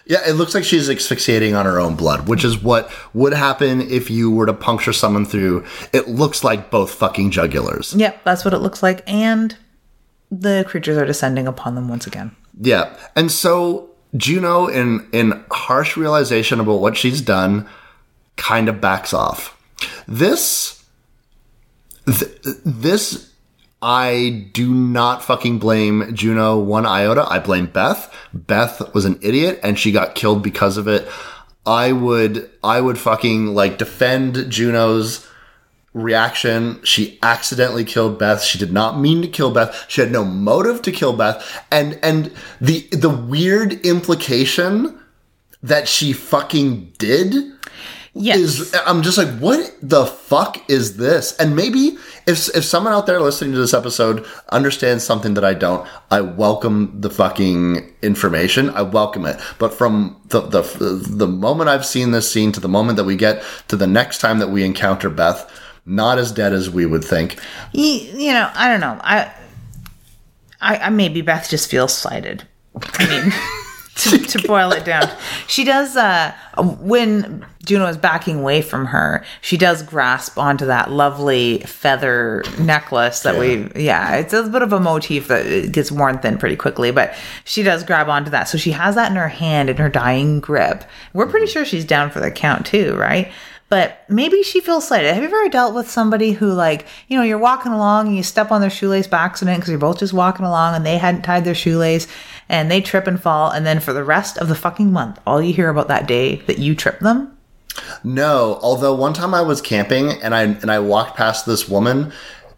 A: Yeah, it looks like she's asphyxiating on her own blood, which is what would happen if you were to puncture someone through. It looks like both fucking jugulars.
B: yep that's what it looks like and the creatures are descending upon them once again
A: Yeah. And so Juno in in harsh realization about what she's done kind of backs off. This th- this I do not fucking blame Juno one iota. I blame Beth. Beth was an idiot and she got killed because of it. I would I would fucking like defend Juno's reaction. She accidentally killed Beth. She did not mean to kill Beth. She had no motive to kill Beth. And and the the weird implication that she fucking did
B: yes
A: is I'm just like, what the fuck is this? And maybe if if someone out there listening to this episode understands something that I don't, I welcome the fucking information. I welcome it. But from the the the moment I've seen this scene to the moment that we get to the next time that we encounter Beth, not as dead as we would think.
B: you, you know, I don't know. I, I, I maybe Beth just feels slighted. I mean, to, to boil it down. She does uh when Juno is backing away from her, she does grasp onto that lovely feather necklace that we yeah, it's a bit of a motif that gets worn thin pretty quickly, but she does grab onto that. So she has that in her hand in her dying grip. We're pretty sure she's down for the count too, right? But maybe she feels slighted. Have you ever dealt with somebody who, like, you know, you're walking along and you step on their shoelace by accident because you're both just walking along and they hadn't tied their shoelace and they trip and fall. And then for the rest of the fucking month, all you hear about that day that you tripped them?
A: No, although one time I was camping and I and I walked past this woman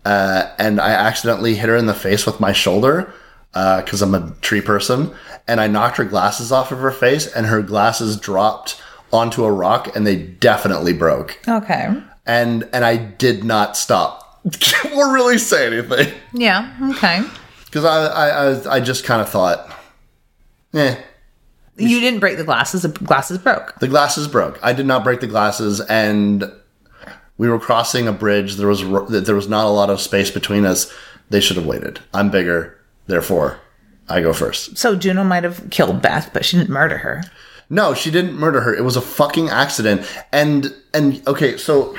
A: uh, and I accidentally hit her in the face with my shoulder because I'm a tree person, and I knocked her glasses off of her face, and her glasses dropped onto a rock, and they definitely broke.
B: Okay.
A: And and I did not stop or really say anything
B: Yeah. Okay.
A: because I, I I I just kind of thought, eh.
B: You didn't break the glasses. The glasses broke.
A: The glasses broke. I did not break the glasses, and we were crossing a bridge. There was there was not a lot of space between us. They should have waited. I'm bigger, therefore, I go first.
B: So Juno might have killed Beth, but she didn't murder her.
A: No, she didn't murder her. It was a fucking accident. And and okay, so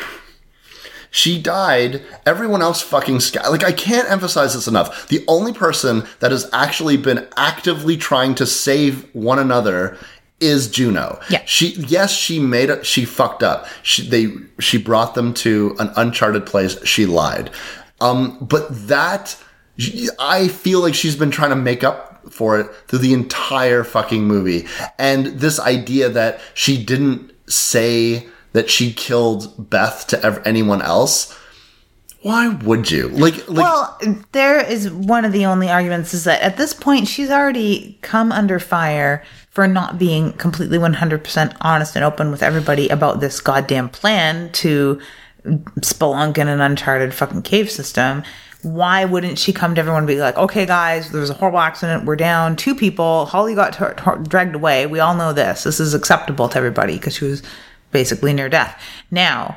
A: she died. Everyone else fucking sca- like I can't emphasize this enough. The only person that has actually been actively trying to save one another is Juno.
B: Yeah.
A: She yes, she made it she fucked up. She they she brought them to an uncharted place. She lied. Um but that I feel like she's been trying to make up for it through the entire fucking movie. And this idea that she didn't say that she killed Beth to ev- anyone else. Why would you? Like, like
B: Well, there is one of the only arguments is that at this point she's already come under fire for not being completely 100% honest and open with everybody about this goddamn plan to spelunk in an uncharted fucking cave system. Why wouldn't she come to everyone and be like, okay, guys, there was a horrible accident. We're down two people. Holly got tor- tor- dragged away. We all know this. This is acceptable to everybody because she was basically near death. Now,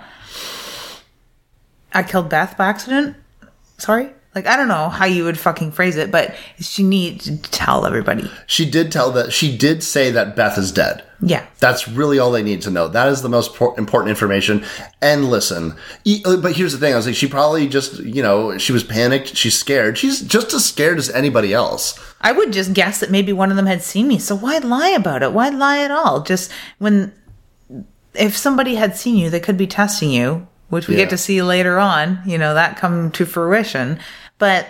B: I killed Beth by accident. Sorry? Like, I don't know how you would fucking phrase it, but she needs to tell everybody.
A: she did tell that she did say that Beth is dead.
B: Yeah.
A: That's really all they need to know. That is the most important information. And listen, uh, but here's the thing: I was like, she probably just, you know, she was panicked, she's scared. She's just as scared as anybody else.
B: I would just guess that maybe one of them had seen me. So why lie about it? Why lie at all? Just when, if somebody had seen you, they could be testing you, which we
A: Yeah.
B: get to see later on, you know, that come to fruition. But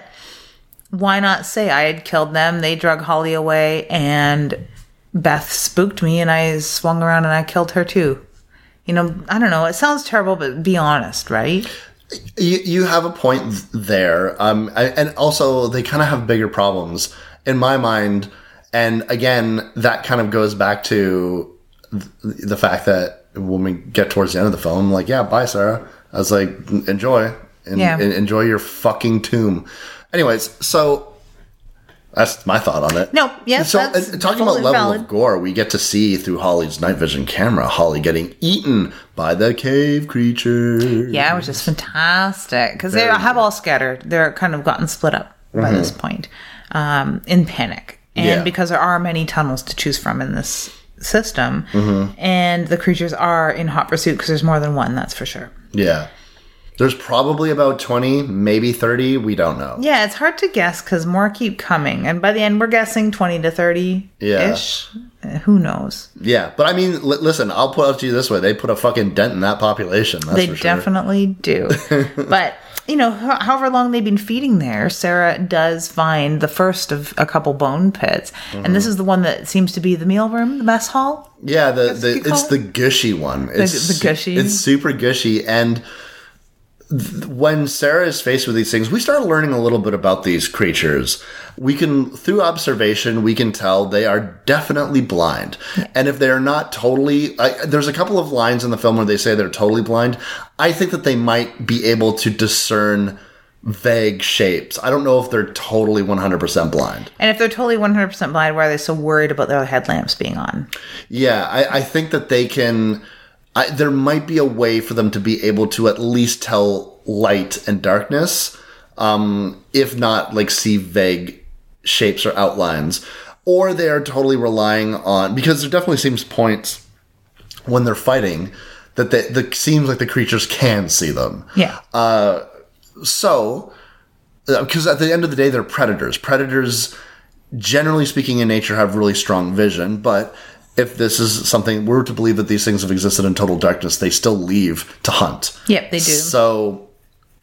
B: why not say I had killed them? They drug Holly away and Beth spooked me and I swung around and I killed her too. You know, I don't know. It sounds terrible, but be honest, right?
A: You, you have a point there. Um, and also they kind of have bigger problems in my mind. And again, that kind of goes back to th- the fact that when we get towards the end of the film, I'm like, yeah, bye, Sarah. I was like, enjoy. And,
B: Yeah.
A: and enjoy your fucking tomb. Anyways, so that's my thought on it.
B: No, yes,
A: So uh, talking about level
B: valid.
A: of gore, we get to see through Holly's night vision camera, Holly getting eaten by the cave creature.
B: Yeah, which is fantastic because they have all scattered. They're kind of gotten split up by this point um, in panic. And
A: Yeah.
B: because there are many tunnels to choose from in this system, and the creatures are in hot pursuit because there's more than one, that's for sure.
A: Yeah. There's probably about 20, maybe 30. We don't know.
B: Yeah, it's hard to guess because more keep coming. And by the end, we're guessing 20 to 30 ish. Who knows?
A: Yeah. But I mean, li- listen, I'll put it to you this way. They put a fucking dent in that population. That's
B: they
A: for sure.
B: definitely do. but you know, ho- however long they've been feeding there, Sarah does find the first of a couple bone pits, and
A: Mm-hmm.
B: this is the one that seems to be the meal room, the mess hall.
A: Yeah, the, the it's
B: it?
A: the gushy one. It's
B: the
A: su-
B: gushy?
A: It's super gushy, and when Sarah is faced with these things, we start learning a little bit about these creatures. We can, through observation, we can tell they are definitely blind, and if they are not totally, I, there's a couple of lines in the film where they say they're totally blind. I think that they might be able to discern vague shapes. I don't know if they're totally 100% blind.
B: And if they're totally 100% blind, why are they so worried about their headlamps being on?
A: Yeah, I, I think that they can. I, there might be a way for them to be able to at least tell light and darkness, um, if not like see vague shapes or outlines. or they are totally relying on because there definitely seems points when they're fighting that they, the seems like the creatures can see them.
B: Yeah.
A: So, because at the end of the day, they're predators. Predators, generally speaking, in nature, have really strong vision. But if this is something we're to believe that these things have existed in total darkness, they still leave to hunt.
B: Yep, they do.
A: So,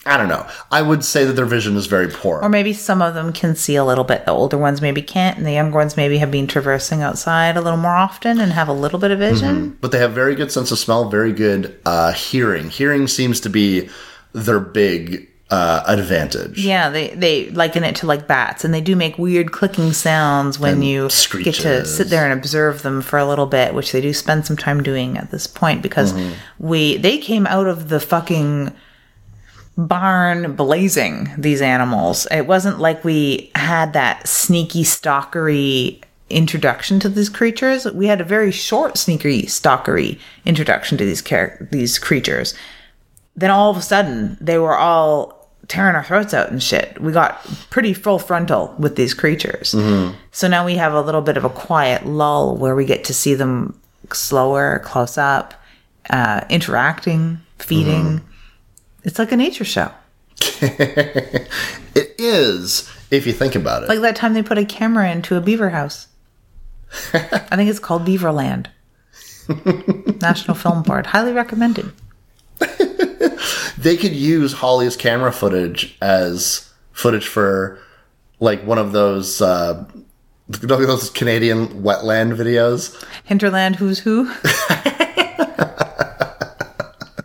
A: I don't know. I would say that their vision is very poor.
B: Or maybe some of them can see a little bit. The older ones maybe can't, and the younger ones maybe have been traversing outside a little more often and have a little bit of vision.
A: but they have very good sense of smell, very good uh, hearing. Hearing seems to be their big uh, advantage.
B: Yeah, they they liken it to like bats, and they do make weird clicking sounds when
A: And
B: you get to sit there and observe them for a little bit, which they do spend some time doing at this point because we they came out of the fucking barn blazing these animals. It wasn't like we had that sneaky stalkery introduction to these creatures. We had a very short sneaky stalkery introduction to these char- these creatures. Then all of a sudden they were all tearing our throats out and shit. We got pretty full frontal with these creatures. So now we have a little bit of a quiet lull where we get to see them slower, close up, uh, interacting, feeding. It's like a nature show.
A: It is, if you think about it.
B: Like that time they put a camera into a beaver house. I think it's called Beaverland. National Film Board. Highly recommended.
A: They could use Holly's camera footage as footage for like one of those uh those Canadian wetland videos.
B: Hinterland Who's Who.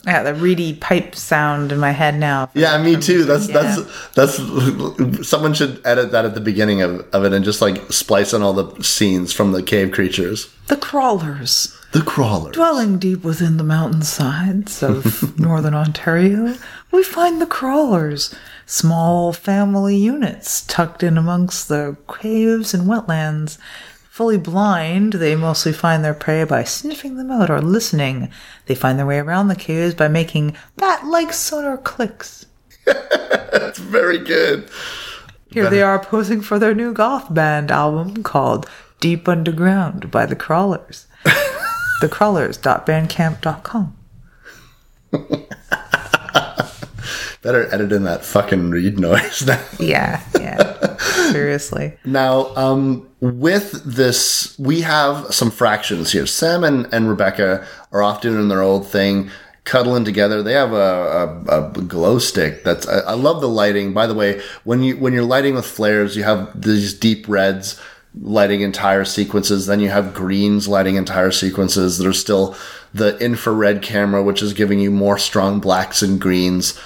B: yeah, the reedy pipe sound in my head now.
A: Yeah, me too. That's
B: Yeah.
A: that's that's someone should edit that at the beginning of, of it and just like splice in all the scenes from the cave creatures.
B: The crawlers.
A: The crawlers.
B: Dwelling deep within the mountainsides of northern Ontario, we find the crawlers, small family units tucked in amongst the caves and wetlands. Fully blind, they mostly find their prey by sniffing them out or listening. They find their way around the caves by making bat like sonar clicks.
A: That's very good.
B: Here they are posing for their new goth band album called Deep Underground by the Crawlers. thecrawlers.bandcamp.com.
A: Better edit in that fucking reed noise now.
B: Yeah, yeah. Seriously.
A: Now, um, with this, we have some fractions here. Sam and, and Rebecca are off doing their old thing, cuddling together. They have a, a, a glow stick. That's I, I love the lighting. By the way, when you when you're lighting with flares, you have these deep reds lighting entire sequences. Then you have greens lighting entire sequences. There's still the infrared camera, which is giving you more strong blacks and greens.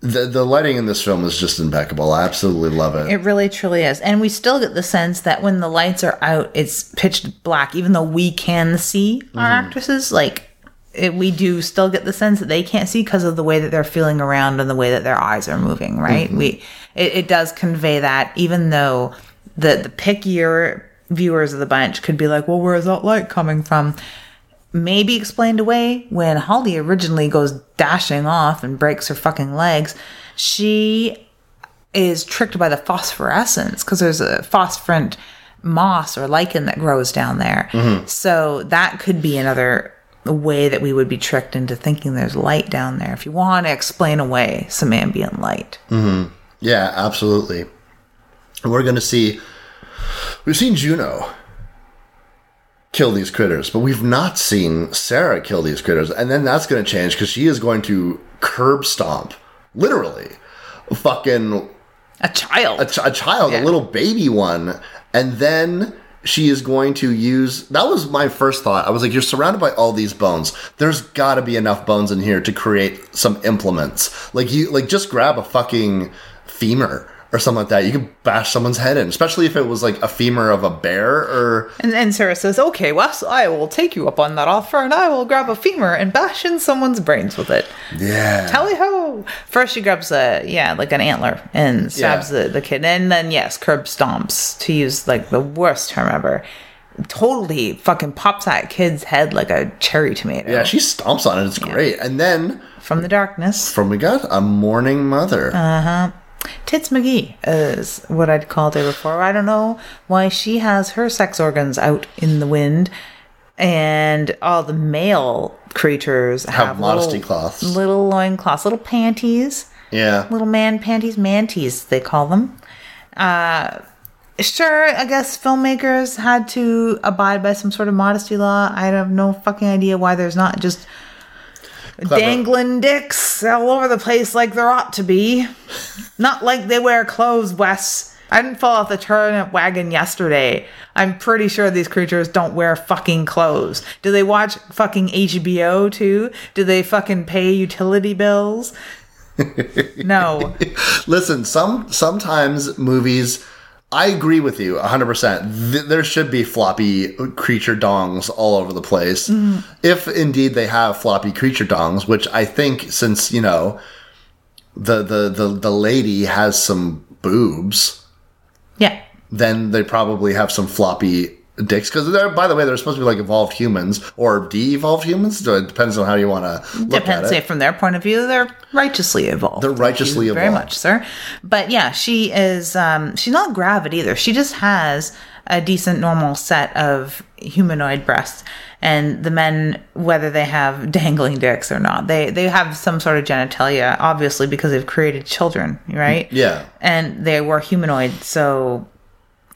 A: The, the lighting in this film is just impeccable. I absolutely love it.
B: It really truly is. And we still get the sense that when the lights are out, it's pitch black, even though we can see our mm-hmm. actresses. Like, it, we do still get the sense that they can't see because of the way that they're feeling around and the way that their eyes are moving, right? Mm-hmm. We it, it does convey that, even though the, the pickier viewers of the bunch could be like, well, where is that light coming from? maybe explained away when Holly originally goes dashing off and breaks her fucking legs. She is tricked by the phosphorescence because there's a phosphorant moss or lichen that grows down there. Mm-hmm. So that could be another way that we would be tricked into thinking there's light down there if you want to explain away some ambient light. Mm-hmm.
A: Yeah, absolutely. And we're going to see. We've seen Juno kill these critters, but we've not seen Sarah kill these critters. And then that's going to change because she is going to curb stomp, literally, fucking
B: A child.
A: a, ch- a child,
B: Yeah.
A: a little baby one. And then she is going to use. That was my first thought. I was like, you're surrounded by all these bones. There's got to be enough bones in here to create some implements. Like you, like just grab a fucking femur or something like that. You could bash someone's head in, especially if it was like a femur of a bear or
B: And then Sarah says, Okay, Wes, I will take you up on that offer and I will grab a femur and bash in someone's brains with it.
A: yeah.
B: Tally ho! First, she grabs a, yeah, like an antler and stabs
A: Yeah.
B: the, the kid. And then, yes, curb stomps, to use like the worst term ever. Totally fucking pops that kid's head like a cherry tomato
A: yeah, she stomps on it. It's great. And then
B: from the darkness.
A: from we got a mourning mother. Uh-huh.
B: Tits McGee is what I'd called her before. I don't know why she has her sex organs out in the wind, and all the male creatures have,
A: Have modesty
B: little,
A: cloths.
B: little loincloths, little panties,
A: Yeah.
B: little man panties, manties they call them. Uh, sure, I guess filmmakers had to abide by some sort of modesty law. I have no fucking idea why there's not just dangling dicks all over the place like there ought to be. Not like they wear clothes, Wes. I didn't fall off the turnip wagon yesterday. I'm pretty sure these creatures don't wear fucking clothes. Do they watch fucking HBO too? Do they fucking pay utility bills? no.
A: Listen, some sometimes movies. I agree with you 100%. Th- there should be floppy creature dongs all over the place. Mm-hmm. If indeed they have floppy creature dongs, which I think since, you know, the the the, the lady has some boobs,
B: Yeah.
A: then they probably have some floppy dicks because they're by the way they're supposed to be like evolved humans or de-evolved humans So it depends on how you want to look
B: Depends.
A: at it
B: from their point of view, they're righteously evolved.
A: They're righteously evolved.
B: Very much, sir. But yeah, she is. Um, she's not gravid either. She just has a decent, normal set of humanoid breasts. And the men, whether they have dangling dicks or not, they they have some sort of genitalia, obviously because they've created children, right?
A: Yeah.
B: And they were humanoid, so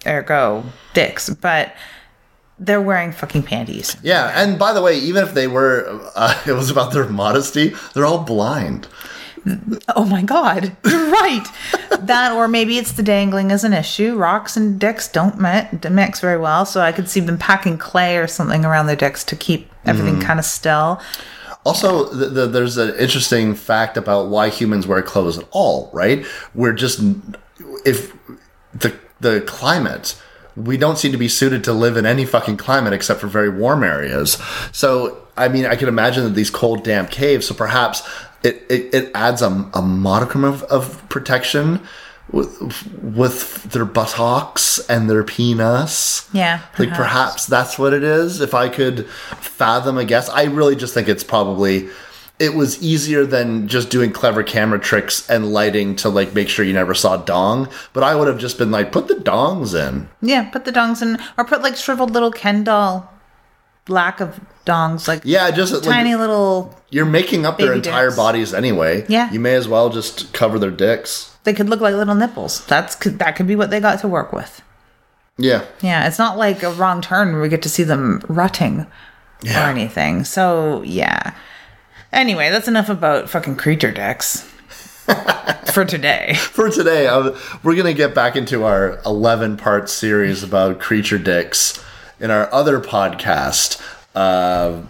B: ergo dicks. But they're wearing fucking panties.
A: yeah and by the way even if they were uh, it was about their modesty they're all blind
B: Oh my god, you're right. that or maybe it's the dangling as an issue. Rocks and dicks don't mix very well, so I could see them packing clay or something around their dicks to keep everything kind of still.
A: Also, the, the, there's an interesting fact about why humans wear clothes at all, right? We're just if the the climate, we don't seem to be suited to live in any fucking climate except for very warm areas. So, I mean, I can imagine that these cold, damp caves. So perhaps it it, it adds a, a modicum of, of protection. With, with their buttocks and their penis.
B: Yeah,
A: Like perhaps that's what it is. If I could fathom a guess, I really just think it's probably it was easier than just doing clever camera tricks and lighting to like make sure you never saw dong. But I would have just been like, put the dongs in.
B: Yeah, put the dongs in, or put like shriveled little Ken doll, lack of dongs, like
A: Yeah, just like,
B: tiny little.
A: you're making up their entire
B: dicks.
A: bodies anyway.
B: Yeah.
A: you may as well just cover their dicks.
B: They could look like little nipples. That's could- that could be what they got to work with.
A: Yeah,
B: Yeah, it's not like a wrong turn where we get to see them rutting
A: Yeah.
B: or anything. So yeah. Anyway, that's enough about fucking creature decks for today.
A: for today, uh, we're going to get back into our 11 part series about creature dicks in our other podcast. Uh,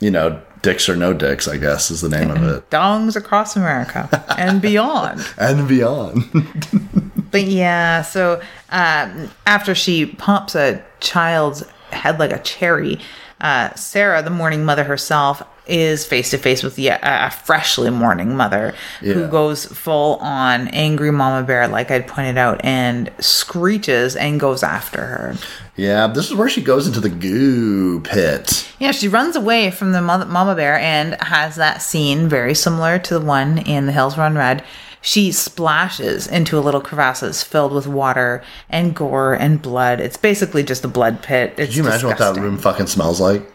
A: you know, Dicks or No Dicks, I guess is the name of it.
B: Dongs across America and beyond.
A: And beyond.
B: But yeah, so um, after she pumps a child's head like a cherry, uh, Sarah, the mourning mother herself, is face to face with yet a freshly mourning mother
A: Yeah.
B: who goes full on angry mama bear, like I'd pointed out, and screeches and goes after her.
A: yeah, this is where she goes into the goo pit.
B: Yeah, she runs away from the mama bear and has that scene very similar to the one in The Hills Run Red. She splashes into a little crevasses filled with water and gore and blood. It's basically just a blood pit. It's
A: Could you imagine what that room fucking smells like?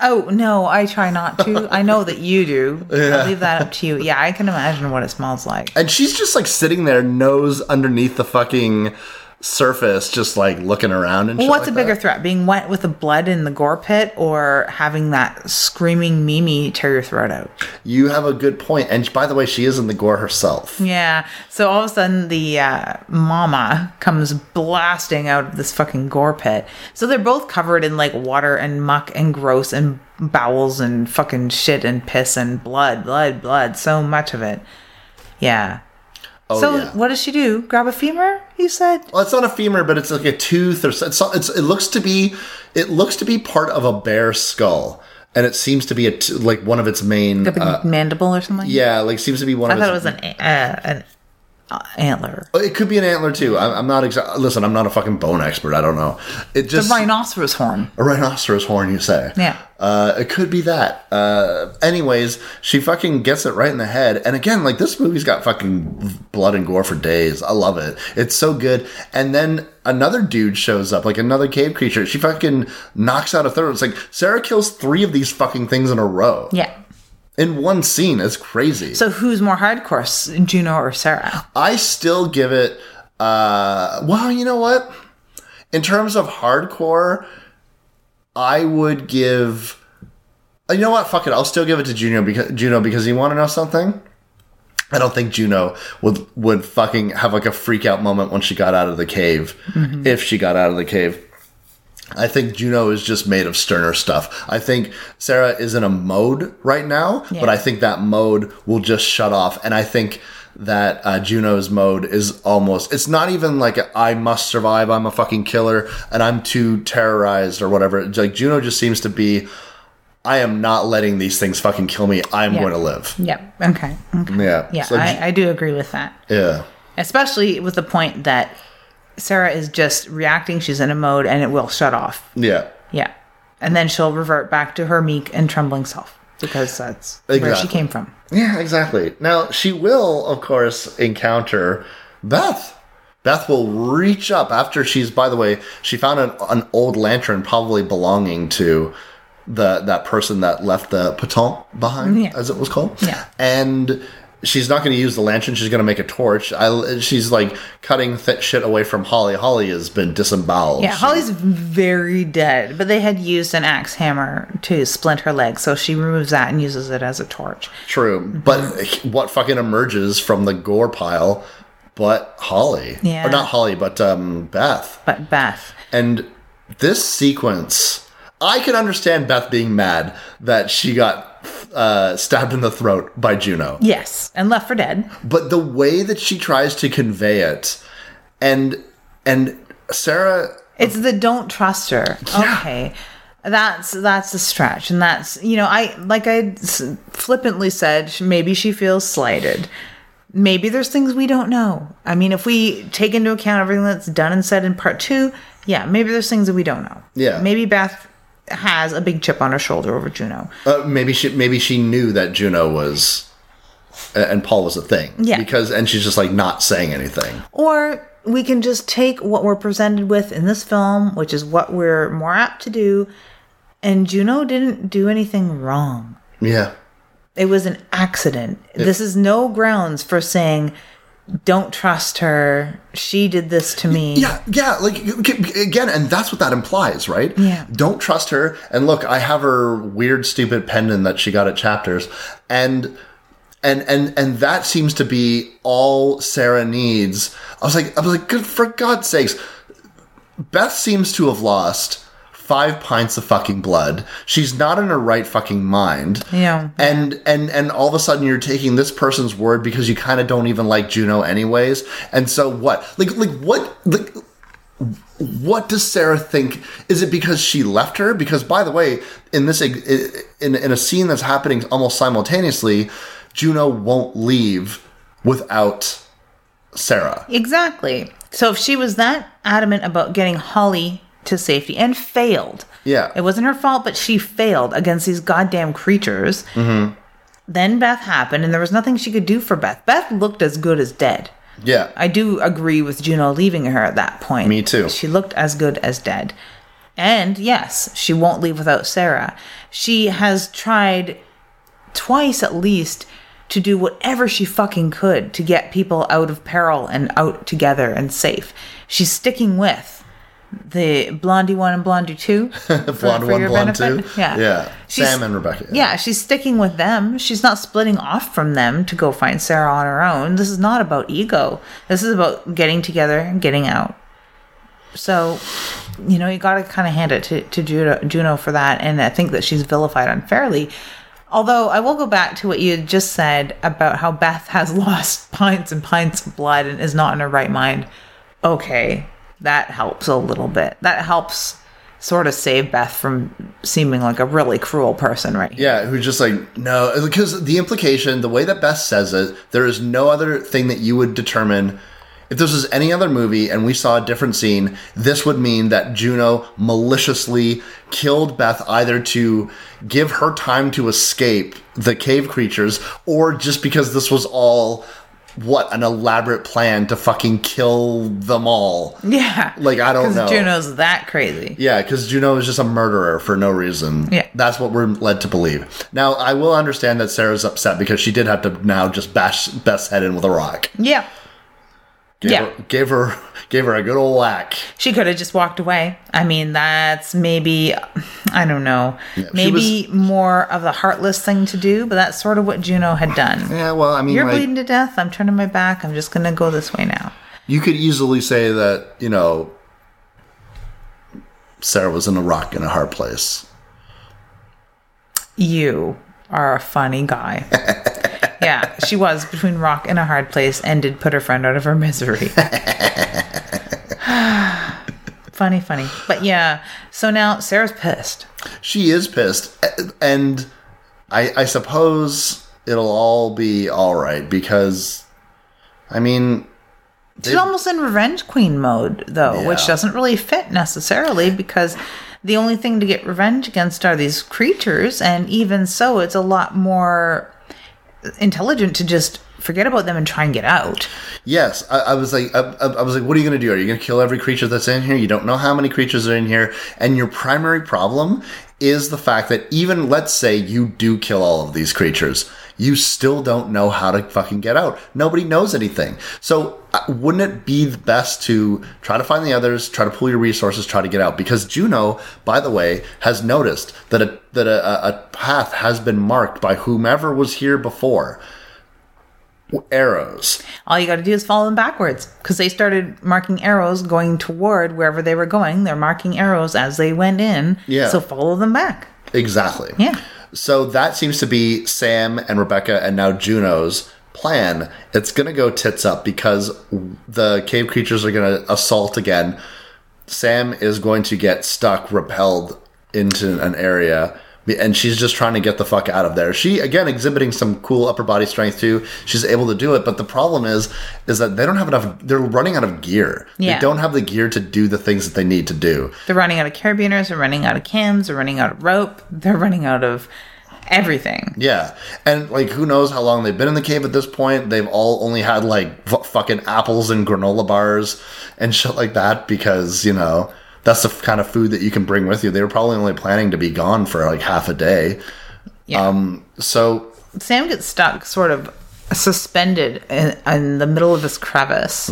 B: Oh no, I try not to. I know that you do. I'll leave that up to you. Yeah, I can imagine what it smells like.
A: And she's just like sitting there, nose underneath the fucking surface, just like looking around and
B: Well, what's
A: like
B: a bigger
A: that.
B: threat, being wet with the blood in the gore pit, or having that screaming Mimi tear your throat out?
A: You have a good point. And by the way, she is in the gore herself.
B: Yeah. So all of a sudden, the uh, mama comes blasting out of this fucking gore pit. So they're both covered in like water and muck and gross and bowels and fucking shit and piss and blood, blood, blood. So much of it. Yeah.
A: Oh,
B: so
A: yeah.
B: what does she do? Grab a femur? You said.
A: Well, it's not a femur, but it's like a tooth, or it's, it's, it looks to be it looks to be part of a bear skull, and it seems to be a t- like one of its main.
B: A
A: Uh,
B: mandible or something?
A: yeah, like seems to be one
B: I
A: of
B: thought it was an uh, an antler.
A: It could be an antler too. I'm, I'm not exact. Listen, I'm not a fucking bone expert. I don't know. It
B: The
A: just
B: rhinoceros horn.
A: a rhinoceros horn. You say?
B: Yeah.
A: Uh, it could be that. Uh, anyways, she fucking gets it right in the head. And again, like this movie's got fucking blood and gore for days. I love it. It's so good. And then another dude shows up, like another cave creature. She fucking knocks out a third. It's like Sarah kills three of these fucking things in a row
B: Yeah.
A: In one scene. It's crazy.
B: So who's more hardcore, Juno or Sarah?
A: I still give it. Uh, well, you know what? In terms of hardcore, I would give. You know what? Fuck it. I'll still give it to Juno because Juno because you want to know something. I don't think Juno would would fucking have like a freak out moment when she got out of the cave, if she got out of the cave. I think Juno is just made of sterner stuff. I think Sarah is in a mode right now, but I think that mode will just shut off. And I think that uh, Juno's mode is almost, it's not even like a, I must survive, I'm a fucking killer, and I'm too terrorized or whatever. It's like Juno just seems to be, I am not letting these things fucking kill me. I'm
B: Yeah.
A: going to live.
B: Yep. Okay. okay.
A: Yeah.
B: Yeah,
A: So
B: I, I do agree with that.
A: yeah.
B: Especially with the point that Sarah is just reacting. She's in a mode and it will shut off.
A: Yeah.
B: Yeah. And then she'll revert back to her meek and trembling self because that's where she came from.
A: Yeah, exactly. Now, she will, of course, encounter Beth. Beth will reach up after she's, by the way, she found an, an old lantern probably belonging to the that person that left the piton behind,
B: Yeah.
A: as it was called.
B: Yeah.
A: And she's not going to use the lantern. She's going to make a torch. I, she's like cutting th- shit away from Holly. Holly has been disemboweled.
B: Yeah,
A: She-
B: Holly's very dead, but they had used an axe hammer to splint her leg, so she removes that and uses it as a torch.
A: True. But what fucking emerges from the gore pile but Holly?
B: Yeah.
A: Or not Holly, but um, Beth.
B: But Beth,
A: And this sequence, I can understand Beth being mad that she got uh, stabbed in the throat by Juno.
B: yes, and left for dead.
A: But the way that she tries to convey it, and and Sarah,
B: It's the don't trust her. Okay. That's that's a stretch and that's you know I like I flippantly said maybe she feels slighted. Maybe there's things we don't know. I mean if we take into account everything that's done and said in part 2, yeah, maybe there's things that we don't know.
A: Yeah.
B: Maybe Beth has a big chip on her shoulder over Juno.
A: uh, maybe she maybe she knew that Juno was, and Paul was a thing.
B: Yeah.
A: Because and she's just like not saying anything.
B: Or we can just take what we're presented with in this film, which is what we're more apt to do, and Juno didn't do anything wrong.
A: Yeah.
B: It was an accident. This is no grounds for saying, don't trust her. She did this to me.
A: Yeah, yeah, like again, and that's what that implies, right?
B: Yeah.
A: Don't trust her. And look, I have her weird, stupid pendant that she got at Chapters, and and and and that seems to be all Sarah needs. I was like, I was like, good for God's sakes. Beth seems to have lost five pints of fucking blood. She's not in her right fucking mind.
B: Yeah.
A: And and and all of a sudden you're taking this person's word because you kind of don't even like Juno anyways. And so what? Like like what like what does Sarah think? Is it because she left her? Because by the way, in this in in a scene that's happening almost simultaneously, Juno won't leave without Sarah.
B: Exactly. So if she was that adamant about getting Holly to safety and failed,
A: Yeah.
B: it wasn't her fault, but she failed against these goddamn creatures.
A: Mm-hmm.
B: Then Beth happened, and there was nothing she could do for Beth. Beth looked as good as dead.
A: Yeah.
B: I do agree with Juno leaving her at that point.
A: Me too.
B: She looked as good as dead. And yes, she won't leave without Sarah. She has tried twice at least to do whatever she fucking could to get people out of peril and out together and safe. She's sticking with the Blondie 1 and Blondie 2. for-
A: Blonde
B: for
A: one, blonde
B: benefit.
A: two.
B: Yeah.
A: Yeah.
B: She's-
A: Sam and Rebecca.
B: yeah, she's sticking with them. She's not splitting off from them to go find Sarah on her own. This is not about ego. This is about getting together and getting out. So, you know, you got to kind of hand it to, to Juno, Juno for that. And I think that she's vilified unfairly. Although I will go back to what you just said about how Beth has lost pints and pints of blood and is not in her right mind. Okay, that helps a little bit. That helps sort of save Beth from seeming like a really cruel person, right? here.
A: Yeah, who's just like, no, because the implication, the way that Beth says it, there is no other thing that you would determine. If this was any other movie and we saw a different scene, this would mean that Juno maliciously killed Beth either to give her time to escape the cave creatures or just because this was all what an elaborate plan to fucking kill them all.
B: Yeah.
A: Like, I don't know.
B: Juno's that crazy.
A: Yeah, because Juno is just a murderer for no reason.
B: Yeah.
A: That's what we're led to believe. Now, I will understand that Sarah's upset because she did have to now just bash Beth's head in with a rock.
B: Yeah.
A: Gave
B: Yeah.
A: Her, gave her gave her a good old whack.
B: She could have just walked away. I mean, that's maybe, I don't know,
A: she
B: maybe more of the heartless thing to do, but that's sort of what Juno had done.
A: Yeah, well, I mean,
B: You're
A: like,
B: bleeding to death. I'm turning my back. I'm just going to go this way now.
A: you could easily say that, you know, Sarah was in a rock in a hard place.
B: You are a funny guy. yeah, she was between rock and a hard place and did put her friend out of her misery. funny, funny. But yeah, so now Sarah's pissed.
A: She is pissed, and I, I suppose it'll all be all right because, I mean,
B: She's almost in revenge queen mode, though, which doesn't really fit necessarily because the only thing to get revenge against are these creatures, and even so, it's a lot more intelligent to just forget about them and try and get out.
A: Yes, I, I was like, I, I was like, what are you going to do? Are you going to kill every creature that's in here? You don't know how many creatures are in here, and your primary problem is the fact that even let's say you do kill all of these creatures, you still don't know how to fucking get out. Nobody knows anything. So uh, wouldn't it be the best to try to find the others, try to pull your resources, try to get out? Because Juno, by the way, has noticed that a that a, a- a path has been marked by whomever was here before. Arrows.
B: All you got to do is follow them backwards because they started marking arrows going toward wherever they were going. They're marking arrows as they went in.
A: Yeah.
B: So follow them back.
A: Exactly.
B: Yeah.
A: So that seems to be Sam and Rebecca and now Juno's plan. It's going to go tits up because the cave creatures are going to assault again. Sam is going to get stuck, repelled into an area, and she's just trying to get the fuck out of there. She again exhibiting some cool upper body strength too. She's able to do it, but the problem is, is that they don't have enough. They're running out of gear.
B: Yeah.
A: They don't have the gear to do the things that they need to do.
B: They're running out of carabiners. They're running out of cams. They're running out of rope. They're running out of everything.
A: Yeah, and like who knows how long they've been in the cave at this point? They've all only had like f- fucking apples and granola bars and shit like that because you know that's the kind of food that you can bring with you. They were probably only planning to be gone for like half a day.
B: Yeah.
A: Um, so
B: Sam gets stuck sort of suspended in, in the middle of this crevice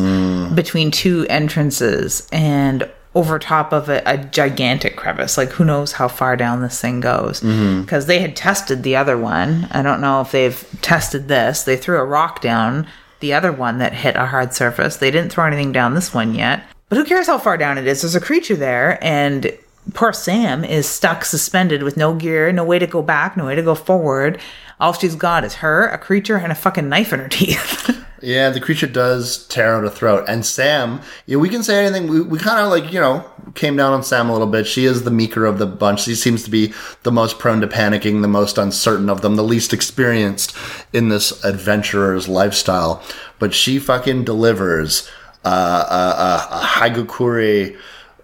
B: between two entrances and over top of a, a gigantic crevice. Like, who knows how far down this thing goes? Because they had tested the other one. I don't know if they've tested this. They threw a rock down the other one that hit a hard surface. They didn't throw anything down this one yet. But who cares how far down it is? There's a creature there, and poor Sam is stuck suspended with no gear, no way to go back, no way to go forward. All she's got is her, a creature, and a fucking knife in her teeth.
A: yeah, the creature does tear out a throat, and Sam. Yeah, we can say anything. We, we kind of like you know came down on Sam a little bit. She is the meeker of the bunch. She seems to be the most prone to panicking, the most uncertain of them, the least experienced in this adventurer's lifestyle. But she fucking delivers uh, a, a,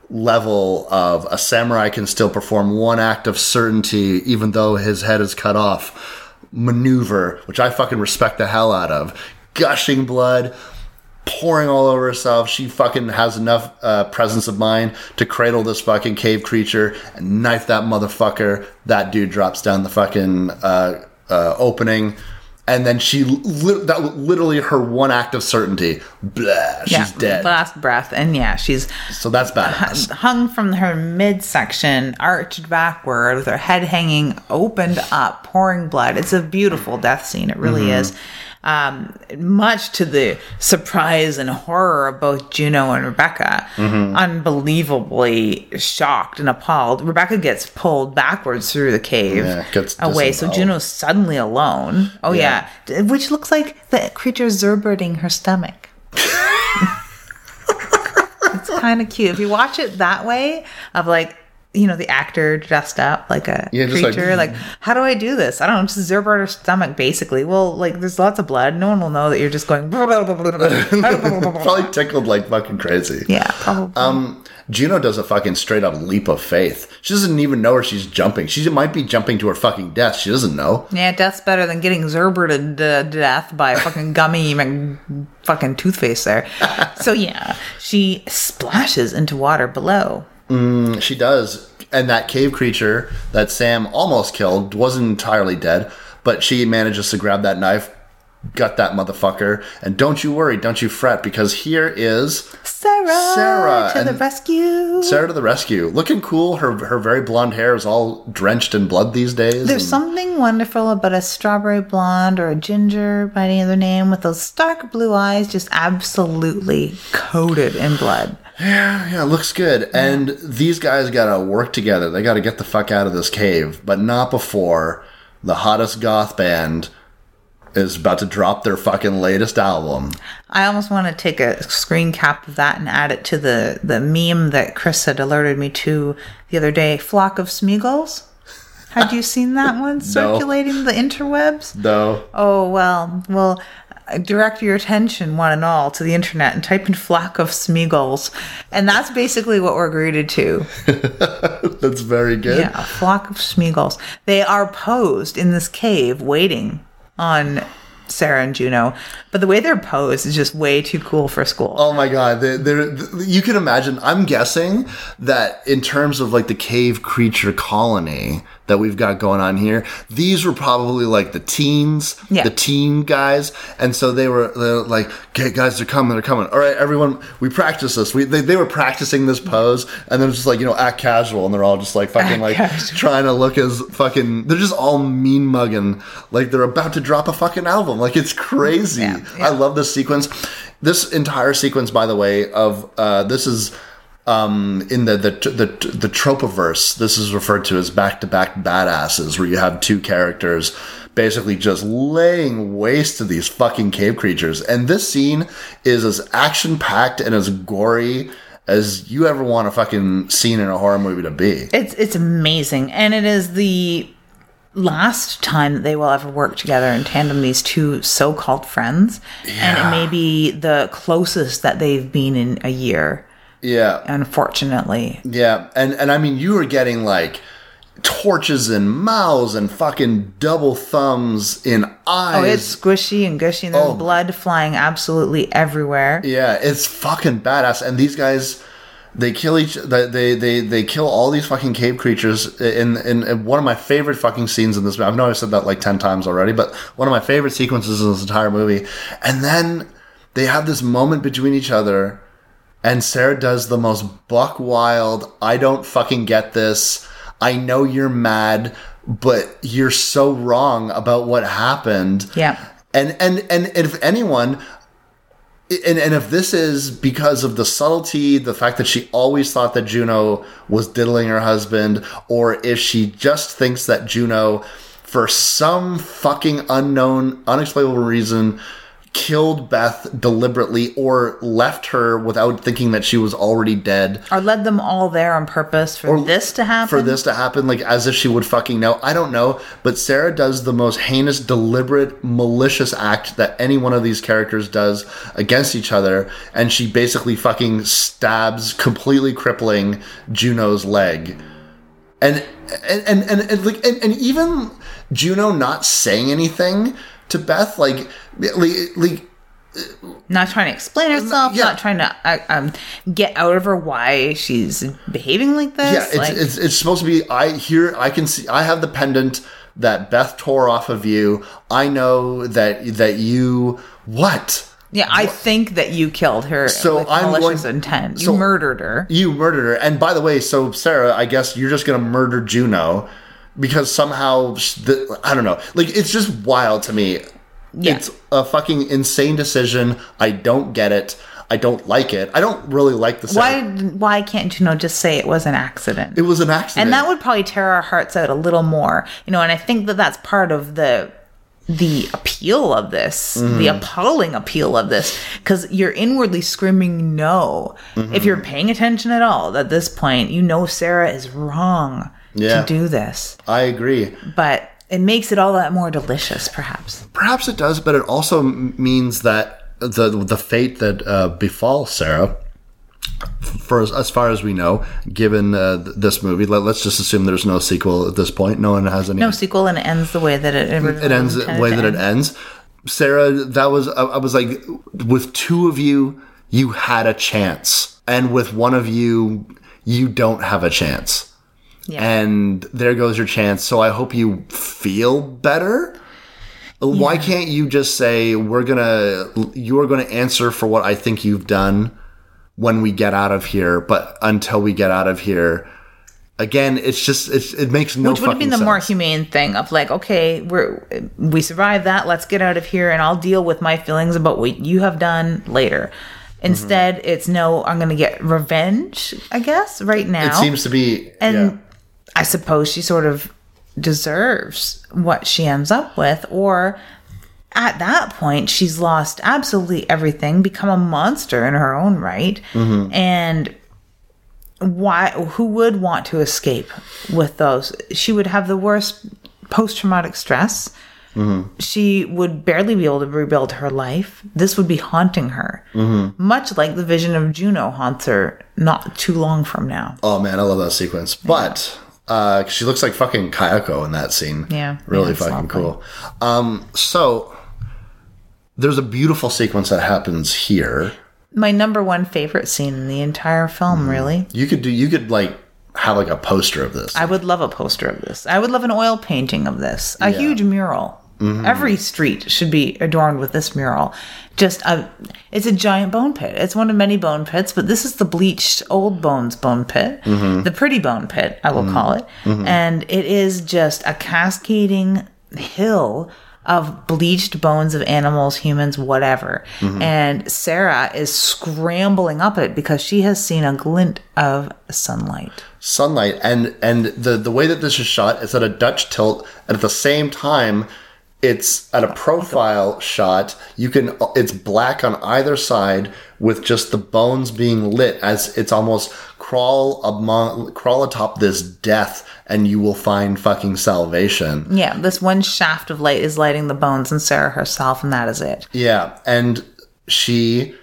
A: level of a samurai can still perform one act of certainty even though his head is cut off. Maneuver which i fucking respect the hell out of. Gushing blood pouring all over herself. She fucking has enough uh, presence of mind to cradle this fucking cave creature and knife that motherfucker. That dude drops down the fucking uh, uh, opening and then she li- that literally her one act of certainty blah, she's dead
B: Last breath. And yeah, she's
A: so that's badass
B: hung from her midsection, arched backward, with her head hanging opened up, pouring blood. It's a beautiful death scene. It really
A: Mm-hmm.
B: is. Um, much to the surprise and horror of both Juno and Rebecca,
A: Mm-hmm.
B: unbelievably shocked and appalled. Rebecca gets pulled backwards through the cave
A: Yeah, gets
B: away, so. Juno's suddenly alone. Oh
A: Yeah.
B: yeah, which looks like the creature zerberting her stomach. it's kind of cute if you watch it that way. Of like you know, the actor dressed up like a
A: Yeah, just like-
B: creature. Like, how do I do this? I don't know. Just Zerbert her stomach, basically. Well, like, there's lots of blood. No one will know that you're just going.
A: Probably tickled like fucking crazy.
B: yeah, probably.
A: Um, Juno does a fucking straight up leap of faith. She doesn't even know where she's jumping. She might be jumping to her fucking death. She doesn't know.
B: yeah, death's better than getting Zerberted to death by a fucking gummy Mc- fucking toothpaste there. so yeah, she splashes into water below.
A: Mm, she does. And that cave creature that Sam almost killed wasn't entirely dead, but she manages to grab that knife, gut that motherfucker, and don't you worry, don't you fret, because here is
B: Sarah,
A: Sarah,
B: to the rescue.
A: Sarah to the rescue. Looking cool. Her her very blonde hair is all drenched in blood these days.
B: There's something wonderful about a strawberry blonde or a ginger by any other name with those stark blue eyes just absolutely coated in blood.
A: Yeah, it looks good. And these guys gotta work together. They gotta get the fuck out of this cave, but not before the hottest goth band is about to drop their fucking latest album.
B: I almost want to take a screen cap of that and add it to the, the meme that Chris had alerted me to the other day Flock of Smeagol's. Had you seen that one circulating the interwebs?
A: Though
B: Oh, well, well, direct your attention, one and all, to the internet and type in Flock of Smeagol's. And that's basically what we're greeted to.
A: that's very good.
B: Yeah, a flock of Smeagol's. They are posed in this cave waiting on Sarah and Juno. But the way they're posed is just way too cool for school.
A: Oh my god, they're, they're, you can imagine. I'm guessing that in terms of like the cave creature colony that we've got going on here, these were probably like the teens,
B: Yeah.
A: the teen guys, and so they were, they were like, "Okay, guys, they're coming, they're coming. All right, everyone, we practice this. We they, they were practicing this pose, and then it's just like you know act casual, and they're all just like fucking
B: Act
A: like
B: casual.
A: trying to look as fucking. They're just all mean mugging, like they're about to drop a fucking album. Like it's crazy.
B: Yeah,
A: I love this sequence. This entire sequence, by the way, of uh, this is um, in the the the the tropoverse. This is referred to as back to back badasses, where you have two characters basically just laying waste to these fucking cave creatures. And this scene is as action packed and as gory as you ever want a fucking scene in a horror movie to be.
B: It's it's amazing, and it is the last time that they will ever work together in tandem. These two so-called friends, and it may be the closest that they've been in a year.
A: Yeah.
B: Unfortunately,
A: Yeah, and and I mean, you were getting like torches in mouths and fucking double thumbs in eyes.
B: oh, it's squishy and gushy, and there's
A: Oh.
B: blood flying absolutely everywhere.
A: yeah, it's fucking badass. And these guys, they kill each. They they they, kill all these fucking cave creatures. In, in in one of my favorite fucking scenes in this. Movie. I know I've said that like ten times already, but one of my favorite sequences in this entire movie. And then they have this moment between each other. And Sarah does the most buck wild, I don't fucking get this. I know you're mad, but you're so wrong about what happened.
B: Yeah.
A: And and and, if anyone and, and if this is because of the subtlety, the fact that she always thought that Juno was diddling her husband, or if she just thinks that Juno, for some fucking unknown, unexplainable reason, killed Beth deliberately or left her without thinking that she was already dead
B: Or led them all there on purpose for this to happen.
A: for this to happen, like as if she would fucking know. I don't know, but Sarah does the most heinous, deliberate, malicious act that any one of these characters does against each other, and she basically fucking stabs, completely crippling Juno's leg. And and and and, and like and, and even Juno not saying anything to Beth, like like, like
B: not trying to explain herself,
A: Yeah.
B: not trying to uh, um, get out of her why she's behaving like this.
A: Yeah, it's,
B: like,
A: it's it's supposed to be. I here I can see. I have the pendant that Beth tore off of you. I know that that you what
B: yeah, I think that you killed her
A: So
B: with
A: I'm
B: malicious
A: going-
B: intent. You
A: so-
B: murdered her.
A: you murdered her. And by the way, so Sarah, I guess you're just gonna murder Juno because somehow the, I don't know. Like it's just wild to me.
B: Yeah.
A: It's a fucking insane decision. I don't get it. I don't like it. I don't really like the.
B: Why? Why can't you know just say it was an accident?
A: It was an accident.
B: and that would probably tear our hearts out a little more, you know. And I think that that's part of the the appeal of this, the mm-hmm. appalling appeal of this, because you're inwardly screaming no. If mm-hmm. you're paying attention at all at this point, you know Sarah is wrong
A: Yeah.
B: to do this.
A: I agree.
B: But it makes it all that more delicious, perhaps.
A: Perhaps it does, but it also means that the the fate that uh, befalls Sarah, for as, as far as we know, given uh, this movie, let, us just assume there's no sequel at this point. No one has any.
B: No sequel, and it ends the way that it ends.
A: it ends the way that it ends. Sarah, that was I, I was like, with two of you, you had a chance, and with one of you, you don't have a chance.
B: Yeah.
A: And there goes your chance. So I hope you feel better. Why can't you just say we're gonna you're gonna answer for what I think you've done when we get out of here, but until we get out of here, again, it's just it's, it makes no
B: Which would have been the more humane thing of like, okay, we're we survived that. Let's get out of here, and I'll deal with my feelings about what you have done later. Mm-hmm. Instead, it's no, I'm going to get revenge. I guess right now.
A: It seems to be
B: and
A: yeah.
B: I suppose she sort of deserves what she ends up with, or at that point, she's lost absolutely everything, become a monster in her own right,
A: Mm-hmm.
B: and why? Who would want to escape with those? She would have the worst post-traumatic stress.
A: Mm-hmm.
B: She would barely be able to rebuild her life. This would be haunting her,
A: Mm-hmm.
B: much like the vision of Juno haunts her not too long from now.
A: Oh man, I love that sequence. But uh, she looks like fucking Kayako in that scene.
B: Yeah,
A: really
B: yeah,
A: fucking cool. Um, so there's a beautiful sequence that happens here.
B: my number one favorite scene in the entire film
A: Mm-hmm.
B: really
A: You could do. You could like have like a poster of this.
B: i would love a poster of this i would love an oil painting of this a huge mural
A: Mm-hmm.
B: every street should be adorned with this mural just a it's a giant bone pit it's one of many bone pits but this is the bleached old bones bone pit
A: Mm-hmm.
B: the pretty bone pit i will call it and it is just a cascading hill of bleached bones of animals, humans, whatever. And Sarah is scrambling up it because she has seen a glint of sunlight.
A: sunlight and and the the way that this is shot is at a Dutch tilt and at the same time it's at a profile shot you can it's black on either side with just the bones being lit as it's almost crawl among crawl atop this death and you will find fucking salvation
B: Yeah, this one shaft of light is lighting the bones and Sarah herself, and that is it.
A: Yeah, and she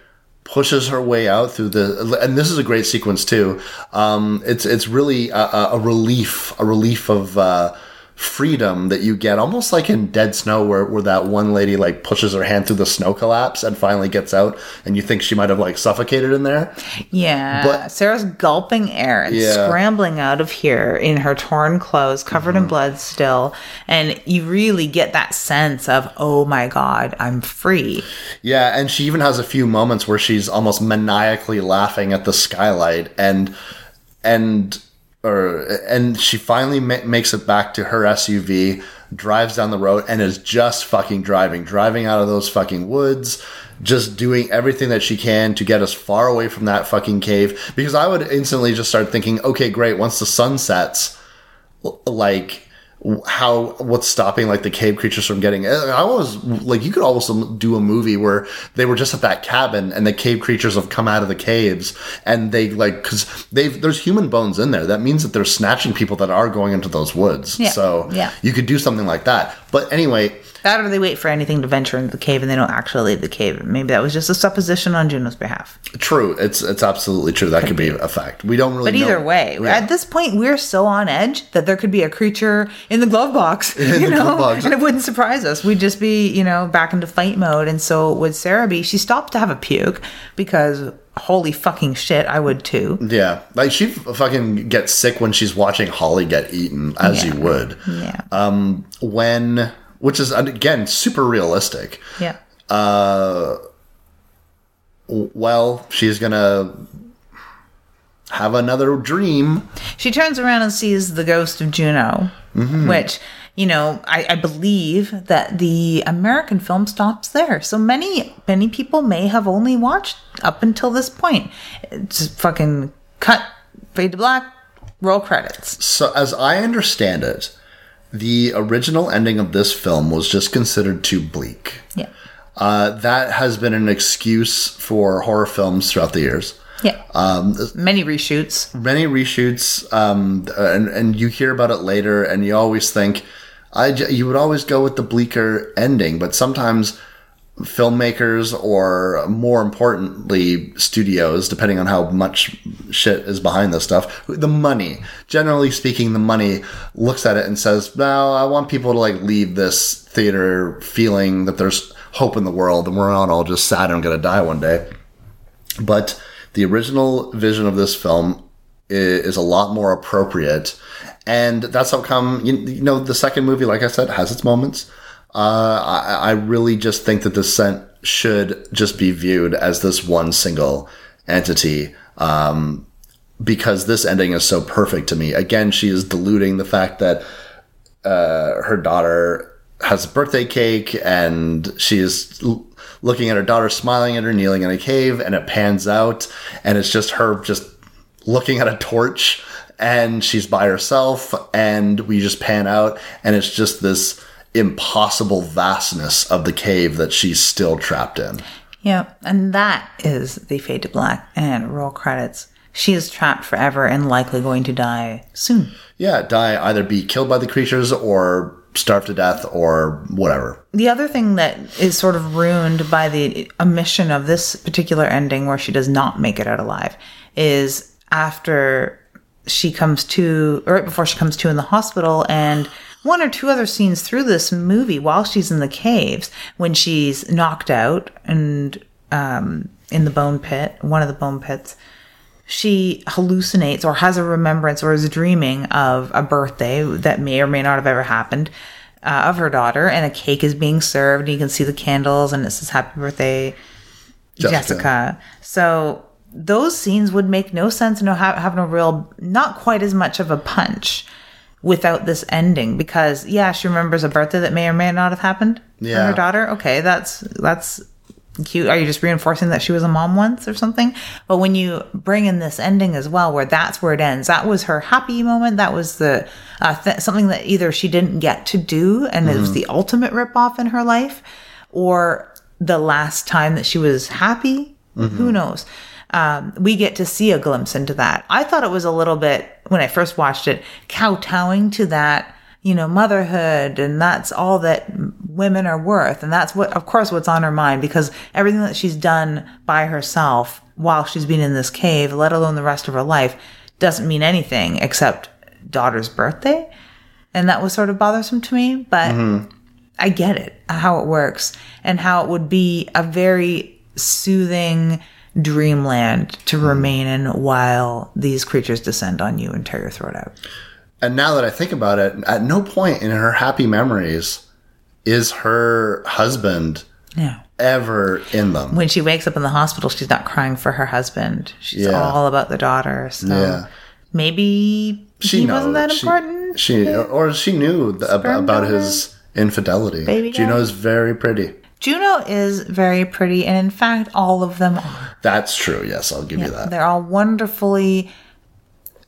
A: pushes her way out through the and this is a great sequence too. Um, it's it's really a, a a relief, a relief of uh, freedom that you get, almost like in Dead Snow, where where that one lady like pushes her hand through the snow collapse and finally gets out, and you think she might have like suffocated in there.
B: Yeah,
A: But-
B: Sarah's gulping air and
A: Yeah. Mm-hmm.
B: scrambling out of here in her torn clothes, covered in blood still, and you really get that sense of, oh my god, I'm free.
A: Yeah, and she even has a few moments where she's almost maniacally laughing at the skylight, and and or and she finally ma- makes it back to her SUV, drives down the road, and is just fucking driving, driving out of those fucking woods, just doing everything that she can to get us far away from that fucking cave. Because I would instantly just start thinking, okay, great, once the sun sets, like how what's stopping like the cave creatures from getting i always like you could almost do a movie where they were just at that cabin and the cave creatures have come out of the caves and they like because they've there's human bones in there. That means that they're snatching people that are going into those woods.
B: Yeah,
A: so
B: yeah.
A: you could do something like that. But anyway
B: That or they wait for anything to venture into the cave and they don't actually leave the cave. Maybe that was just a supposition on Juno's behalf.
A: true it's it's absolutely true that could be a fact we don't really
B: But either
A: know.
B: way,
A: Yeah.
B: at this point, we're so on edge that there could be a creature in the glove box, you know,
A: box.
B: and it wouldn't surprise us. We'd just be, you know, back into fight mode. And so would Sarah be? She stopped to have a puke because holy fucking shit, I would too.
A: yeah like she fucking gets sick when she's watching holly get eaten as
B: Yeah.
A: you would
B: Yeah,
A: um, when which is again super realistic.
B: yeah.
A: Uh, well, she's gonna have another dream.
B: She turns around and sees the ghost of Juno,
A: Mm-hmm.
B: which, you know, I, I believe that the American film stops there. So many, many people may have only watched up until this point. Just fucking cut, fade to black, roll credits.
A: So, as I understand it, the original ending of this film was just considered too bleak.
B: Yeah.
A: Uh, that has been an excuse for horror films throughout the years.
B: Yeah. Um, Many reshoots.
A: Many reshoots, um, and, and you hear about it later, and you always think, I, j- you would always go with the bleaker ending, but sometimes filmmakers or more importantly studios depending on how much shit is behind this stuff the money. Generally speaking the money looks at it and says no i want people to like leave this theater feeling that there's hope in the world and we're not all just sad and gonna die one day. But the original vision of this film is a lot more appropriate and that's how come you, you know the second movie like i said has its moments uh, I, I really just think that Descent should just be viewed as this one single entity um, because this ending is so perfect to me. Again, she is diluting the fact that uh, her daughter has a birthday cake and she is l- looking at her daughter smiling at her kneeling in a cave and it pans out and it's just her just looking at a torch and she's by herself and we just pan out and it's just this impossible vastness of the cave that she's still trapped in.
B: Yeah. And that is the fade to black and roll credits. She is trapped forever and likely going to die soon.
A: Yeah, die either be killed by the creatures or starve to death or whatever.
B: The other thing that is sort of ruined by the omission of this particular ending where she does not make it out alive is after she comes to, or right before she comes to in the hospital and one or two other scenes through this movie while she's in the caves when she's knocked out and um, in the bone pit, one of the bone pits she hallucinates or has a remembrance or is dreaming of a birthday that may or may not have ever happened uh, of her daughter, and a cake is being served, and you can see the candles, and it says "Happy Birthday,
A: Jessica.
B: Jessica." So those scenes would make no sense and have, have no real, not quite as much of a punch without this ending because yeah, she remembers a birthday that may or may not have happened for
A: Yeah.
B: her daughter. Okay, that's that's cute. Are you just reinforcing that she was a mom once or something? But when you bring in this ending as well, where that's where it ends, that was her happy moment. That was the uh, th- something that either she didn't get to do, and it was the ultimate ripoff in her life, or the last time that she was happy. Who knows? Um, we get to see a glimpse into that. I thought it was a little bit when I first watched it, kowtowing to that you know, motherhood and that's all that women are worth. And that's what, of course, what's on her mind because everything that she's done by herself while she's been in this cave, let alone the rest of her life, doesn't mean anything except daughter's birthday. And that was sort of bothersome to me, but I get it, how it works and how it would be a very soothing dreamland to hmm. remain in while these creatures descend on you and tear your throat out.
A: And now that I think about it, at no point in her happy memories is her husband
B: Yeah.
A: ever in them.
B: when she wakes up in the hospital, she's not crying for her husband. She's
A: Yeah.
B: all about the daughter. So
A: Yeah.
B: maybe
A: She
B: he
A: knows
B: wasn't that
A: she-
B: important.
A: She, or she knew th- ab-
B: Sperm
A: about his infidelity.
B: Baby
A: is very pretty.
B: Juno is very pretty, and in fact, all of them are.
A: That's true. Yes, I'll give you that.
B: They're all wonderfully,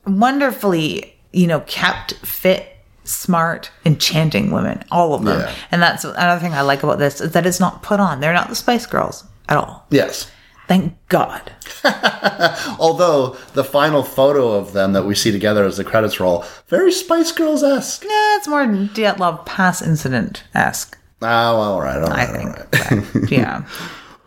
B: wonderfully, you know, kept fit, smart, enchanting women. All of them.
A: Yeah.
B: And that's another thing I like about this is that it's not put on. They're not the Spice Girls at all.
A: Yes.
B: Thank God.
A: Although the final photo of them that we see together as the credits roll, very Spice Girls esque.
B: Yeah, it's more Dyatlov Pass incident esque.
A: Oh, all right, all right,
B: I think.
A: right.
B: yeah.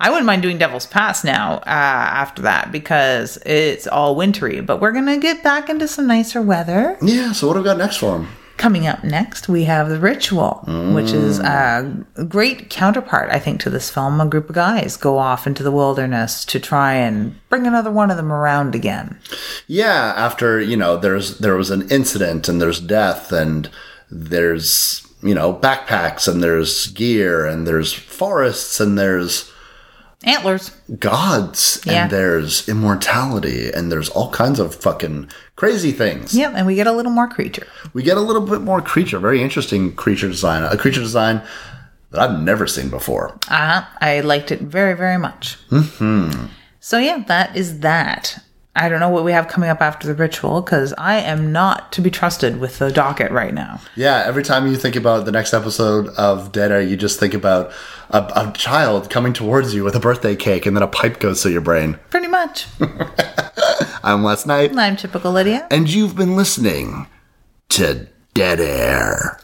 B: I wouldn't mind doing Devil's Pass now uh, after that because it's all wintry, but we're going to get back into some nicer weather.
A: Yeah. So what have we got next for them?
B: Coming up next, we have The Ritual, which is a great counterpart, I think, to this film. A group of guys go off into the wilderness to try and bring another one of them around again.
A: Yeah, after you know, there's there was an incident and there's death and there's you know backpacks and there's gear and there's forests and there's
B: Antlers.
A: gods
B: Yeah.
A: and there's immortality and there's all kinds of fucking crazy things.
B: Yep, and we get a little more creature.
A: We get a little bit more creature, very interesting creature design, a creature design that I've never seen before.
B: Uh-huh. I liked it very, very much. Mm-hmm. So yeah, that is that. I don't know what we have coming up after the ritual because I am not to be trusted with the docket right now.
A: Yeah, every time you think about the next episode of Dead Air, you just think about a, a child coming towards you with a birthday cake, and then a pipe goes through your brain.
B: Pretty much.
A: I'm Wes Knight,
B: I'm typical Lydia.
A: and you've been listening to Dead Air.